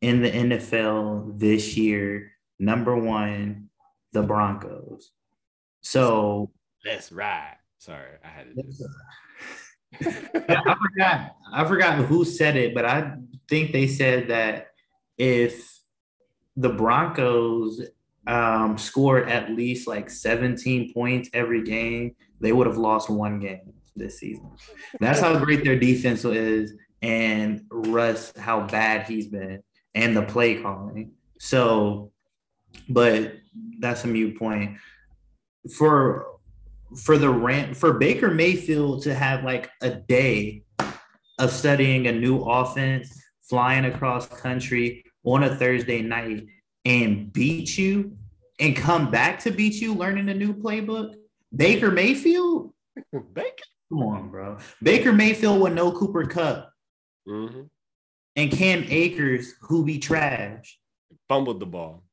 [SPEAKER 3] in the NFL this year. Number one, the Broncos. So
[SPEAKER 1] let's ride. Sorry, I had
[SPEAKER 3] to. I forgot. I forgot who said it, but I think they said that if the Broncos um, scored at least like 17 points every game, they would have lost one game this season. That's how great their defense is, and Russ, how bad he's been, and the play calling. So, but that's a mute point for for the rant for Baker Mayfield to have like a day of studying a new offense, flying across country on a Thursday night and beat you and come back to beat you learning a new playbook. Baker Mayfield?
[SPEAKER 1] Baker?
[SPEAKER 3] Come on, bro. Baker Mayfield with no Cooper Kupp. Mm-hmm. And Cam Akers, who be trash.
[SPEAKER 1] Fumbled the ball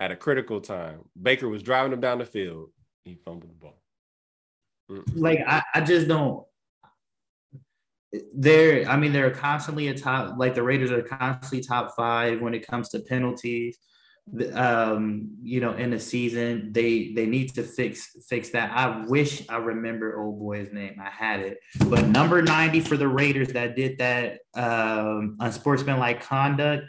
[SPEAKER 1] at a critical time. Baker was driving him down the field. He fumbled the ball.
[SPEAKER 3] Mm. Like I, I just don't. They're, I mean, they're constantly a top. Like the Raiders are constantly top five when it comes to penalties. Um, you know, in the season, they they need to fix fix that. I wish I remember old boy's name. I had it, but number ninety for the Raiders that did that um, unsportsmanlike conduct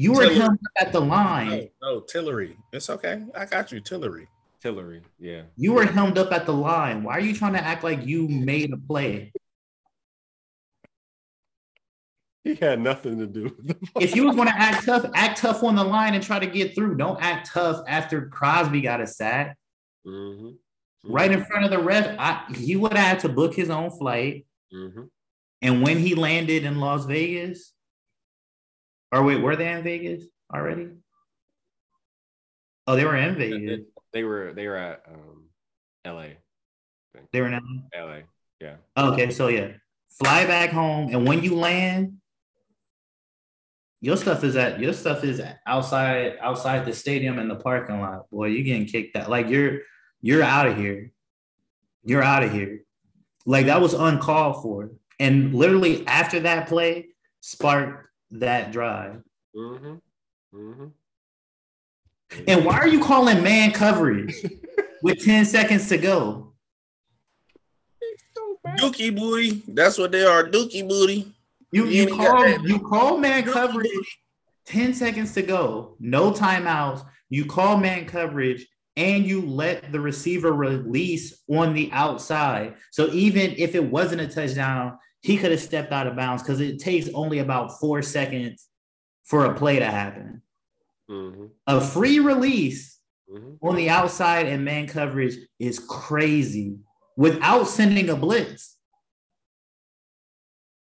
[SPEAKER 3] you were him at the line.
[SPEAKER 2] No, no, Tillery. It's okay. I got you, Tillery.
[SPEAKER 1] Tillery, yeah.
[SPEAKER 3] You were hemmed up at the line. Why are you trying to act like you made a play?
[SPEAKER 1] He had nothing to do with
[SPEAKER 3] If you was going to act tough, act tough on the line and try to get through. Don't act tough after Crosby got a sack. Mm-hmm. Mm-hmm. Right in front of the ref, I, he would have had to book his own flight. Mm-hmm. And when he landed in Las Vegas, or wait, were they in Vegas already? Oh, they were in Vegas.
[SPEAKER 1] They were they were at um, L.A.
[SPEAKER 3] They were in
[SPEAKER 1] L.A. L.A. Yeah.
[SPEAKER 3] Okay, so yeah, fly back home, and when you land, your stuff is at your stuff is outside outside the stadium in the parking lot. Boy, you're getting kicked out. Like you're you're out of here. You're out of here. Like that was uncalled for. And literally after that play, sparked that drive. Mm-hmm. Mm-hmm. And why are you calling man coverage with 10 seconds to go?
[SPEAKER 2] Dookie booty. That's what they are. Dookie booty.
[SPEAKER 3] You you, you call you call man coverage 10 seconds to go. No timeouts. You call man coverage and you let the receiver release on the outside. So even if it wasn't a touchdown, he could have stepped out of bounds because it takes only about four seconds for a play to happen. Mm-hmm. A free release mm-hmm. on the outside and man coverage is crazy without sending a blitz.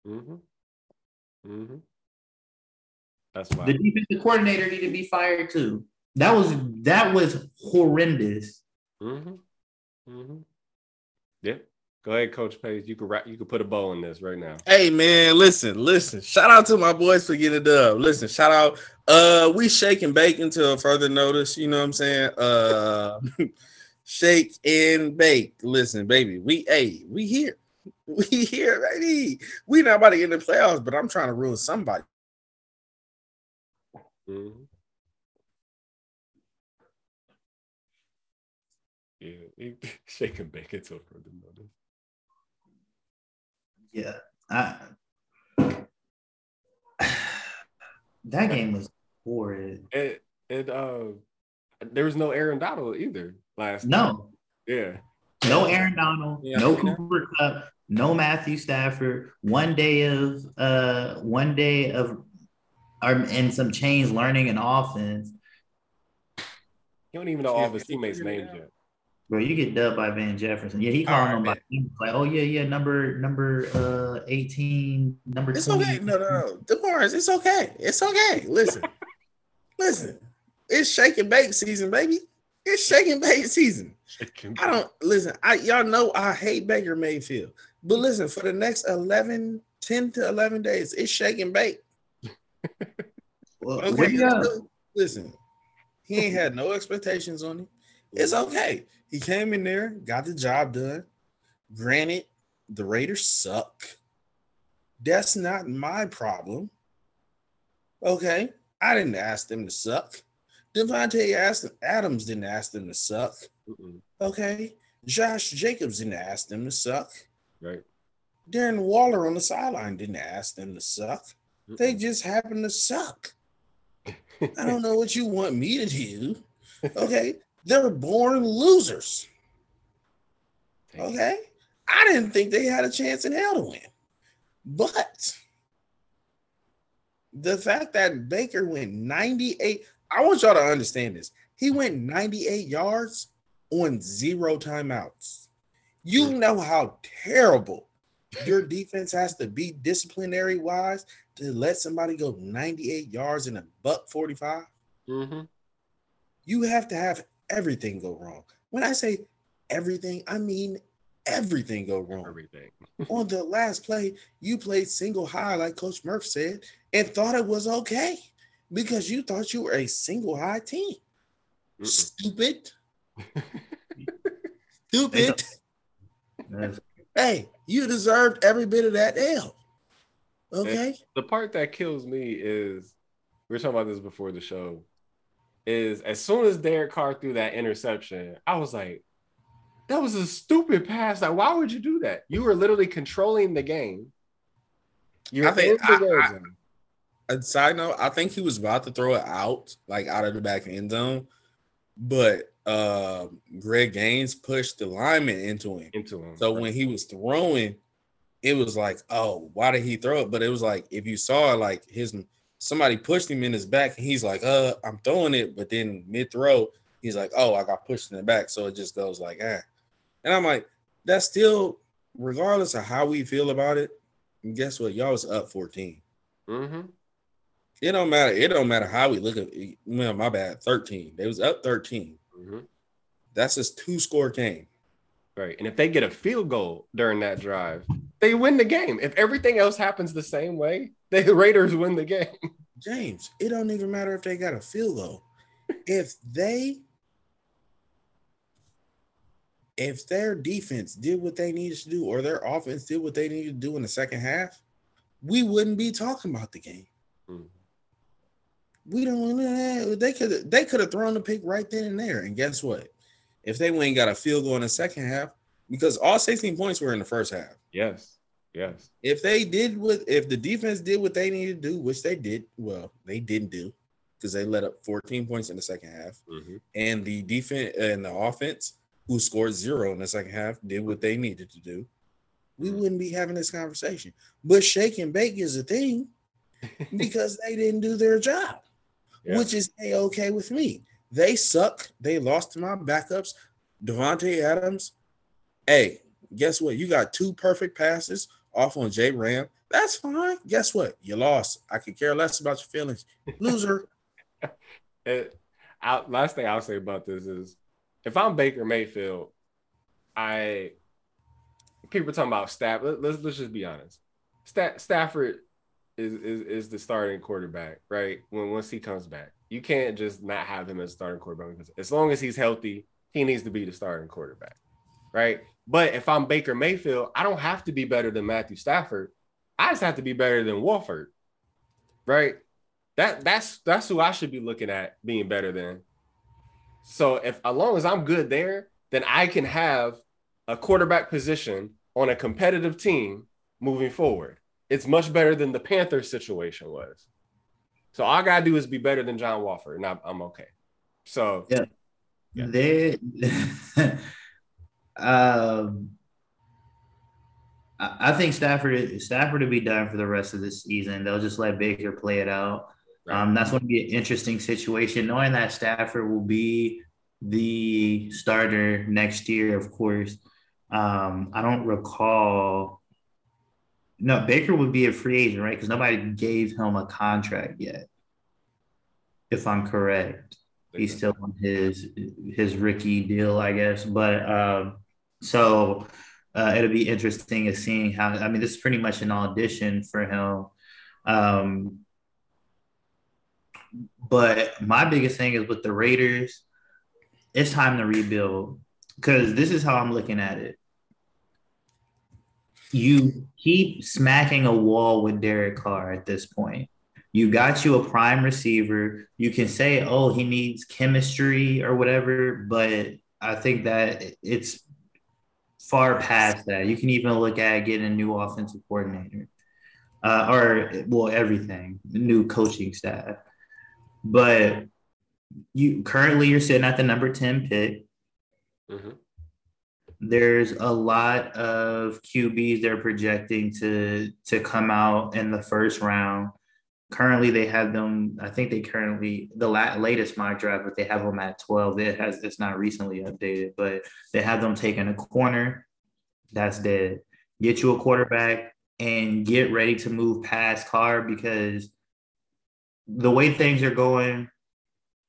[SPEAKER 1] Mm-hmm. Mm-hmm. That's why
[SPEAKER 3] The defensive coordinator needed to be fired too. That was that was horrendous.
[SPEAKER 1] Mm-hmm. Mm-hmm. Yeah. Go ahead, Coach Pace. You could wrap, you could put a bow in this right now.
[SPEAKER 2] Hey man, listen, listen. Shout out to my boys for getting it up. Listen, shout out. Uh, we shake and bake until further notice. You know what I'm saying? Uh, shake and bake. Listen, baby, we hey, we here, we here, ready. We not about to get in the playoffs, but I'm trying to ruin somebody.
[SPEAKER 1] Mm-hmm. Yeah, shake and bake until further notice.
[SPEAKER 3] Yeah. I, that game was horrid.
[SPEAKER 1] It it uh there was no Aaron Donald either last night.
[SPEAKER 3] No,
[SPEAKER 1] Yeah.
[SPEAKER 3] no Aaron Donald,
[SPEAKER 2] Yeah.
[SPEAKER 3] no Cooper Kupp, no Matthew Stafford. One day of uh one day of um, and some change learning and offense.
[SPEAKER 1] You don't even know all of his teammates' names yet.
[SPEAKER 3] Bro, you get dubbed by Van Jefferson. Yeah, he
[SPEAKER 2] All
[SPEAKER 3] calling
[SPEAKER 2] right,
[SPEAKER 3] him
[SPEAKER 2] man.
[SPEAKER 3] name. like, oh yeah, yeah, number number uh 18, number
[SPEAKER 2] It's
[SPEAKER 3] 20.
[SPEAKER 2] okay. No, no, no. DeMars, it's okay. It's okay. Listen, listen. It's shake and bake season, baby. It's shake and bake season.
[SPEAKER 1] Shake and
[SPEAKER 2] I don't listen. I y'all know I hate Baker Mayfield, but listen for the next 11, 10 to 11 days, it's shake and bake.
[SPEAKER 3] Well,
[SPEAKER 2] Okay,
[SPEAKER 3] what do you-
[SPEAKER 2] so, listen, he ain't had no expectations on him. It's okay. He came in there, got the job done. Granted, the Raiders suck. That's not my problem. Okay, I didn't ask them to suck. Davante asked Adams didn't ask them to suck.
[SPEAKER 1] Mm-mm.
[SPEAKER 2] Okay, Josh Jacobs didn't ask them to suck.
[SPEAKER 1] Right.
[SPEAKER 2] Darren Waller on the sideline didn't ask them to suck. They
[SPEAKER 1] Mm-mm.
[SPEAKER 2] just happen to suck. I don't know what you want me to do. Okay. They're born losers. Okay. I didn't think they had a chance in hell to win. But the fact that Baker went 98, I want y'all to understand this. He went 98 yards on zero timeouts. You know how terrible your defense has to be disciplinary wise to let somebody go 98 yards in a buck 45.
[SPEAKER 1] Mm-hmm.
[SPEAKER 2] You have to have everything go wrong. When I say everything, I mean everything go wrong.
[SPEAKER 1] Everything.
[SPEAKER 2] On the last play, you played single high, like Coach Murph said, and thought it was okay because you thought you were a single high team.
[SPEAKER 1] Mm-mm.
[SPEAKER 2] Stupid. Stupid. Hey, you deserved every bit of that L. Okay.
[SPEAKER 1] The part that kills me is we were talking about this before the show. Is as soon as Derek Carr threw that interception, I was like, that was a stupid pass. Like, why would you do that? You were literally controlling the game. You're
[SPEAKER 2] I think-
[SPEAKER 1] in the
[SPEAKER 2] I- I-
[SPEAKER 1] zone.
[SPEAKER 2] A side note, I think he was about to throw it out, like out of the back end zone, but uh, Greg Gaines pushed the lineman into him.
[SPEAKER 1] into him.
[SPEAKER 2] So when he was throwing, it was like, oh, why did he throw it? But it was like if you saw like his somebody pushed him in his back, and he's like, uh, I'm throwing it, but then mid throw, he's like, oh, I got pushed in the back, so it just goes like, ah. And I'm like, that's still, regardless of how we feel about it. And guess what? Y'all was up 14.
[SPEAKER 1] hmm
[SPEAKER 2] It don't matter. It don't matter how we look at. it. Well, my bad. 13. They was up 13.
[SPEAKER 1] hmm
[SPEAKER 2] That's just two score game.
[SPEAKER 1] Right. And if they get a field goal during that drive, they win the game. If everything else happens the same way, the Raiders win the game.
[SPEAKER 2] James, it don't even matter if they got a field goal. if they if their defense did what they needed to do or their offense did what they needed to do in the second half, we wouldn't be talking about the game.
[SPEAKER 1] Mhm.
[SPEAKER 2] We don't they could they could have thrown the pick right then and there. And guess what? If they went and got a field goal in the second half, because all 16 points were in the first half.
[SPEAKER 1] Yes. Yes.
[SPEAKER 2] if they did what if the defense did what they needed to do, which they did, well, they didn't do because they let up 14 points in the second half,
[SPEAKER 1] hmm
[SPEAKER 2] and the defense and the offense, who scored zero in the second half, did what they needed to do. We wouldn't be having this conversation. But shake and bake is a thing because they didn't do their job,
[SPEAKER 1] Yeah.
[SPEAKER 2] which is a okay with me. They suck. They lost to my backups, Davante Adams. Hey, guess what? You got two perfect passes off on Jay Ram, that's fine. Guess what? You lost. I could care less about your feelings. Loser.
[SPEAKER 1] it, I, last thing I'll say about this is if I'm Baker Mayfield, I people talking about staff. Let, us let's just be honest. Stafford is, is is the starting quarterback, right? When once he comes back, you can't just not have him as starting quarterback because as long as he's healthy, he needs to be the starting quarterback, right? But if I'm Baker Mayfield, I don't have to be better than Matthew Stafford. I just have to be better than Wolford, right? That that's that's who I should be looking at being better than. So if as long as I'm good there, then I can have a quarterback position on a competitive team moving forward. It's much better than the Panthers situation was. So all I gotta do is be better than John Wolford, and I'm, I'm okay. So
[SPEAKER 3] yeah, yeah. they um I think Stafford Stafford will be done for the rest of the season. They'll just let Baker play it out. Um, that's going to be an interesting situation, knowing that Stafford will be the starter next year. Of course, um, I don't recall. No, Baker would be a free agent, right? Because nobody gave him a contract yet. If I'm correct, he's still on his his rookie deal, I guess. But um, so uh, it'll be interesting as seeing how. I mean, this is pretty much an audition for him. Um, but my biggest thing is with the Raiders, it's time to rebuild because this is how I'm looking at it. You keep smacking a wall with Derek Carr at this point. You got you a prime receiver. You can say, oh, he needs chemistry or whatever, but I think that it's far past that. You can even look at getting a new offensive coordinator, uh, or well, everything, new coaching staff. But you currently you're sitting at the number ten pick. Mm-hmm. There's a lot of QBs they're projecting to to come out in the first round. Currently, they have them. I think they currently the la- latest mock draft, but they have them at twelve. It has it's not recently updated, but they have them taking a corner. That's dead. Get you a quarterback and get ready to move past Carr because the way things are going,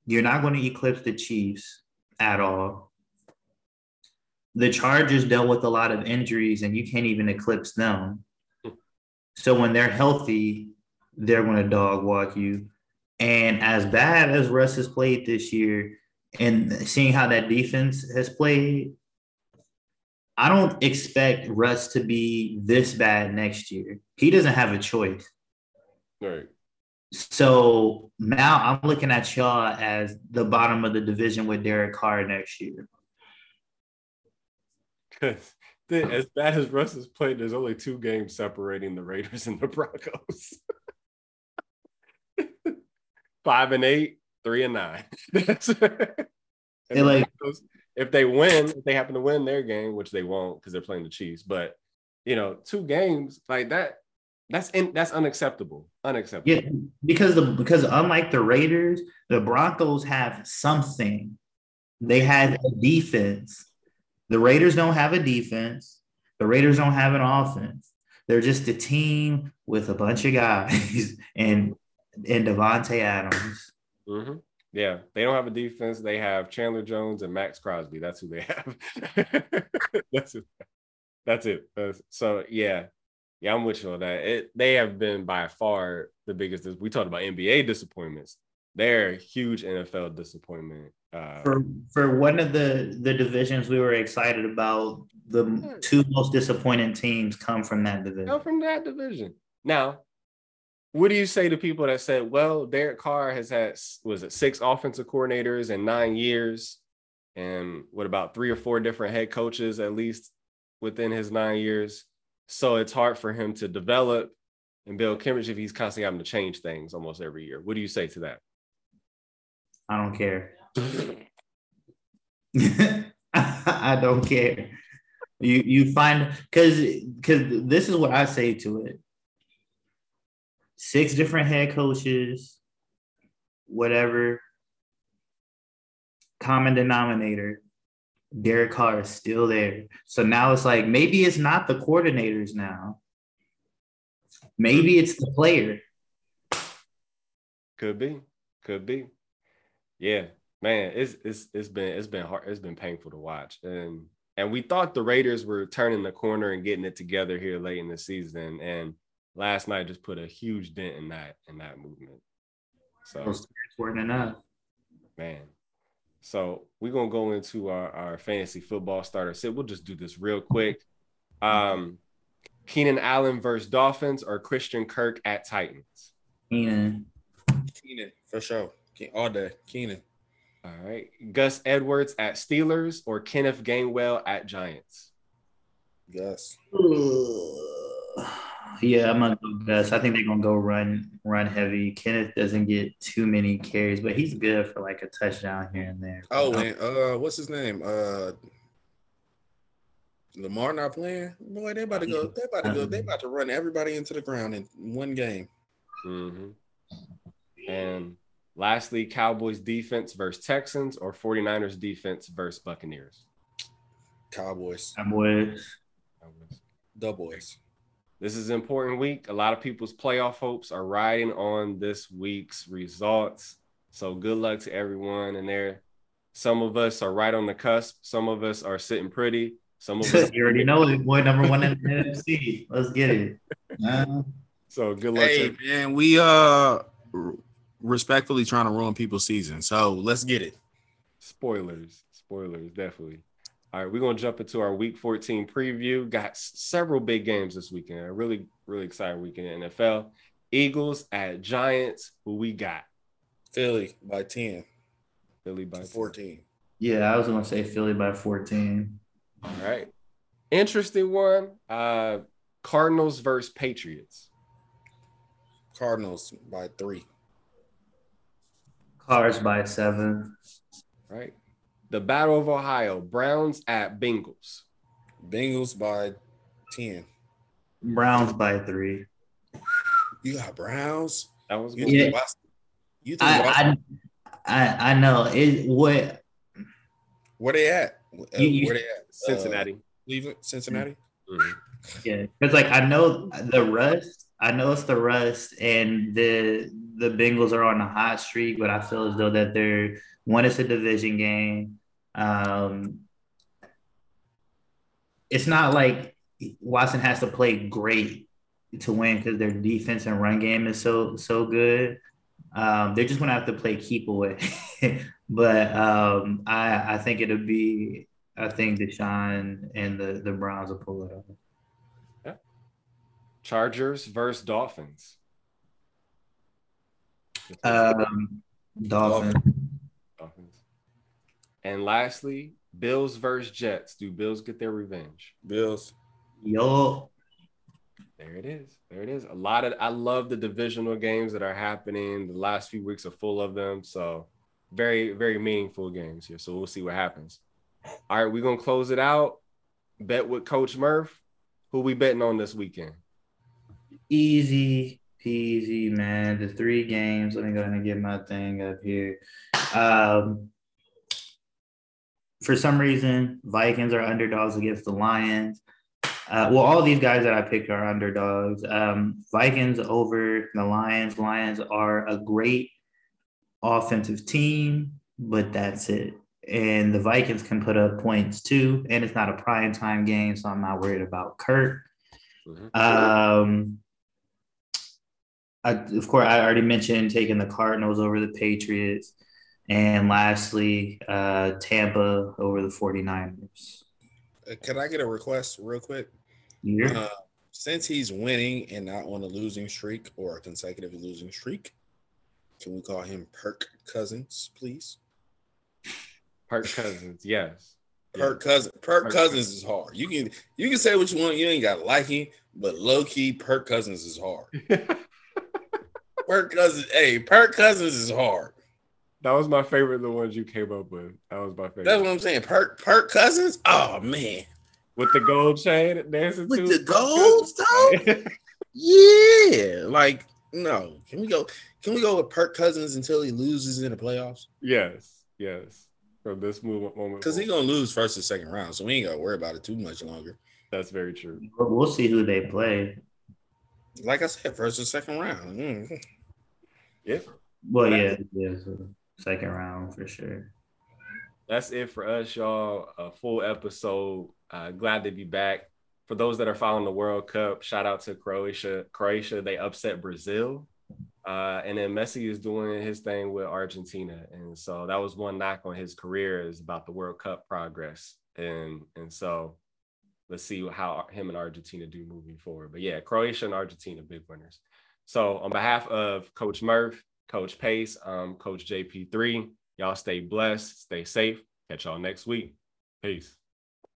[SPEAKER 3] you're not going to eclipse the Chiefs at all. The Chargers dealt with a lot of injuries, and you can't even eclipse them. So when they're healthy, they're going to dog walk you. And as bad as Russ has played this year, and seeing how that defense has played, I don't expect Russ to be this bad next year. He doesn't have a choice.
[SPEAKER 1] Right.
[SPEAKER 3] So now I'm looking at y'all as the bottom of the division with Derek Carr next year.
[SPEAKER 1] Because as bad as Russ has played, there's only two games separating the Raiders and the Broncos. Five and eight, three and nine. and like if they win, if they happen to win their game, which they won't because they're playing the Chiefs, but you know, two games like that that's in, that's unacceptable. Unacceptable.
[SPEAKER 3] Yeah, because the because unlike the Raiders, the Broncos have something. They have a defense. The Raiders don't have a defense. The Raiders don't have an offense. They're just a team with a bunch of guys and and Davante Adams.
[SPEAKER 1] Mm-hmm. Yeah, they don't have a defense. They have Chandler Jones and Maxx Crosby. That's who they have. that's it. That's it. so yeah, yeah, I'm with you on that. It, they have been by far the biggest. We talked about NBA disappointments. They're huge NFL disappointment.
[SPEAKER 3] Uh, for for one of the the divisions we were excited about, the hmm. two most disappointing teams come from that division.
[SPEAKER 1] Come from that division. Now, what do you say to people that said, "Well, Derek Carr has had was it six offensive coordinators in nine years, and what about three or four different head coaches at least within his nine years?" So it's hard for him to develop and build chemistry if he's constantly having to change things almost every year. What do you say to that?
[SPEAKER 3] I don't care. I don't care. You you find because because this is what I say to it. Six different head coaches, whatever. Common denominator. Derek Carr is still there. So now it's like maybe it's not the coordinators now. Maybe it's the player.
[SPEAKER 1] Could be, could be. Yeah, man, it's it's it's been it's been hard. It's been painful to watch, and and we thought the Raiders were turning the corner and getting it together here late in the season, and last night just put a huge dent in that in that movement. So
[SPEAKER 3] Those weren't enough.
[SPEAKER 1] man. So we're gonna go into our, our fantasy football starter sit. We'll just do this real quick. Um Keenan Allen versus Dolphins or Christian Kirk at Titans.
[SPEAKER 3] Keenan.
[SPEAKER 2] Keenan for sure. All day. Keenan.
[SPEAKER 1] All right. Gus Edwards at Steelers or Kenneth Gainwell at Giants.
[SPEAKER 2] Gus.
[SPEAKER 3] Yeah, I'm gonna go Gus. I think they're gonna go run run heavy. Kenneth doesn't get too many carries, but he's good for like a touchdown here and there.
[SPEAKER 2] Oh, and uh, what's his name? Uh, Lamar not playing. Boy, they about to go. They about to go. They about to run everybody into the ground in one game.
[SPEAKER 1] Mhm. And lastly, Cowboys defense versus Texans or 49ers defense versus Buccaneers.
[SPEAKER 2] Cowboys,
[SPEAKER 3] Cowboys.
[SPEAKER 2] the boys.
[SPEAKER 1] This is an important week. A lot of people's playoff hopes are riding on this week's results. So good luck to everyone in there. Some of us are right on the cusp. Some of us are sitting pretty. Some of us.
[SPEAKER 3] you already know it. Boy, number one in the NFC. Let's get it. Uh,
[SPEAKER 1] So good luck.
[SPEAKER 2] Hey
[SPEAKER 1] to,
[SPEAKER 2] man, we uh respectfully trying to ruin people's season. So let's get it.
[SPEAKER 1] spoilers. Spoilers, definitely. All right, we're gonna jump into our week 14 preview. Got several big games this weekend. A really, really exciting weekend in NFL. Eagles at Giants. Who we got?
[SPEAKER 2] Philly by 10
[SPEAKER 1] Philly by
[SPEAKER 2] to
[SPEAKER 1] 10.
[SPEAKER 2] 14.
[SPEAKER 3] yeah, I was gonna say Philly by 14.
[SPEAKER 1] All right. Interesting one. Uh Cardinals versus Patriots.
[SPEAKER 2] Cardinals by three.
[SPEAKER 3] Cars by seven.
[SPEAKER 1] Right. The Battle of Ohio. Browns at Bengals.
[SPEAKER 2] Bengals by 10.
[SPEAKER 3] Browns by three.
[SPEAKER 2] You got Browns.
[SPEAKER 1] That was
[SPEAKER 2] You
[SPEAKER 1] good.
[SPEAKER 3] Yeah.
[SPEAKER 2] You think Boston?
[SPEAKER 3] I, I I know it. What
[SPEAKER 2] Where they at? Uh,
[SPEAKER 3] You- you-
[SPEAKER 2] where they at?
[SPEAKER 1] Cincinnati.
[SPEAKER 2] Uh, Cleveland, Cincinnati.
[SPEAKER 1] Mhm.
[SPEAKER 3] Yeah, because like I know the rust. I know it's the rust, and the the Bengals are on a hot streak, but I feel as though that they're one. It's a division game. Um, it's not like Watson has to play great to win because their defense and run game is so so good. Um, they're just gonna have to play keep away. but um, I I think it'll be I think Deshaun and the the Browns will pull it off.
[SPEAKER 1] Chargers versus Dolphins.
[SPEAKER 3] Um, Dolphins.
[SPEAKER 1] Dolphins. And lastly, Bills versus Jets. Do Bills get their revenge?
[SPEAKER 2] Bills.
[SPEAKER 3] Yo,
[SPEAKER 1] There it is. There it is. A lot of I love the divisional games that are happening. The last few weeks are full of them. So very, very meaningful games here. So we'll see what happens. All right, we're gonna close it out. Bet with Coach Murph. Who we betting on this weekend?
[SPEAKER 3] easy peasy, man. The three games. Let me go ahead and get my thing up here. Um, for some reason, Vikings are underdogs against the Lions. Uh, well, all these guys that I picked are underdogs. Um, Vikings over the Lions. Lions are a great offensive team, but that's it. And the Vikings can put up points too. And it's not a prime time game, so I'm not worried about Kurt.
[SPEAKER 1] Mhm.
[SPEAKER 3] Um, I, of course, I already mentioned taking the Cardinals over the Patriots. And lastly, uh, Tampa over the 49ers.
[SPEAKER 2] Uh, Can I get a request real quick?
[SPEAKER 3] You're,
[SPEAKER 2] Uh, since he's winning and not on a losing streak or a consecutive losing streak, can we call him Perk Cousins, please?
[SPEAKER 1] Perk Cousins, yes.
[SPEAKER 2] Perk Cousins. Perk
[SPEAKER 1] Perk
[SPEAKER 2] Cousins is hard. You can you can say what you want. You ain't got to like him, but low key, Perk Cousins is hard. Perk Cousins. Hey, Perk Cousins is hard.
[SPEAKER 1] That was my favorite. The ones you came up with. That was my favorite.
[SPEAKER 2] That's what I'm saying. Perk Perk Cousins. Oh man,
[SPEAKER 1] with the gold chain dancing
[SPEAKER 2] with
[SPEAKER 1] too.
[SPEAKER 2] the gold stuff. Yeah, like no. Can we go? Can we go with Perk Cousins until he loses in the playoffs?
[SPEAKER 1] yes, yes. From this moment, moment,
[SPEAKER 2] Because
[SPEAKER 1] he's
[SPEAKER 2] gonna lose first and second round, so we ain't gotta worry about it too much longer.
[SPEAKER 1] that's very true.
[SPEAKER 3] we'll see who they play.
[SPEAKER 2] Like I said, first or second round. Mm.
[SPEAKER 1] Yeah.
[SPEAKER 3] Well, yeah, yeah, so second round for sure.
[SPEAKER 1] That's it for us, y'all. A full episode. Uh, glad to be back. For those that are following the World Cup, shout out to Croatia. Croatia, they upset Brazil. Uh, and then Messi is doing his thing with Argentina. And so that was one knock on his career is about the World Cup progress. And and so let's see how him and Argentina do moving forward. But yeah, Croatia and Argentina, big winners. So on behalf of Coach Murph, Coach Pace, um, Coach JP3, y'all stay blessed, stay safe. Catch y'all next week. Peace.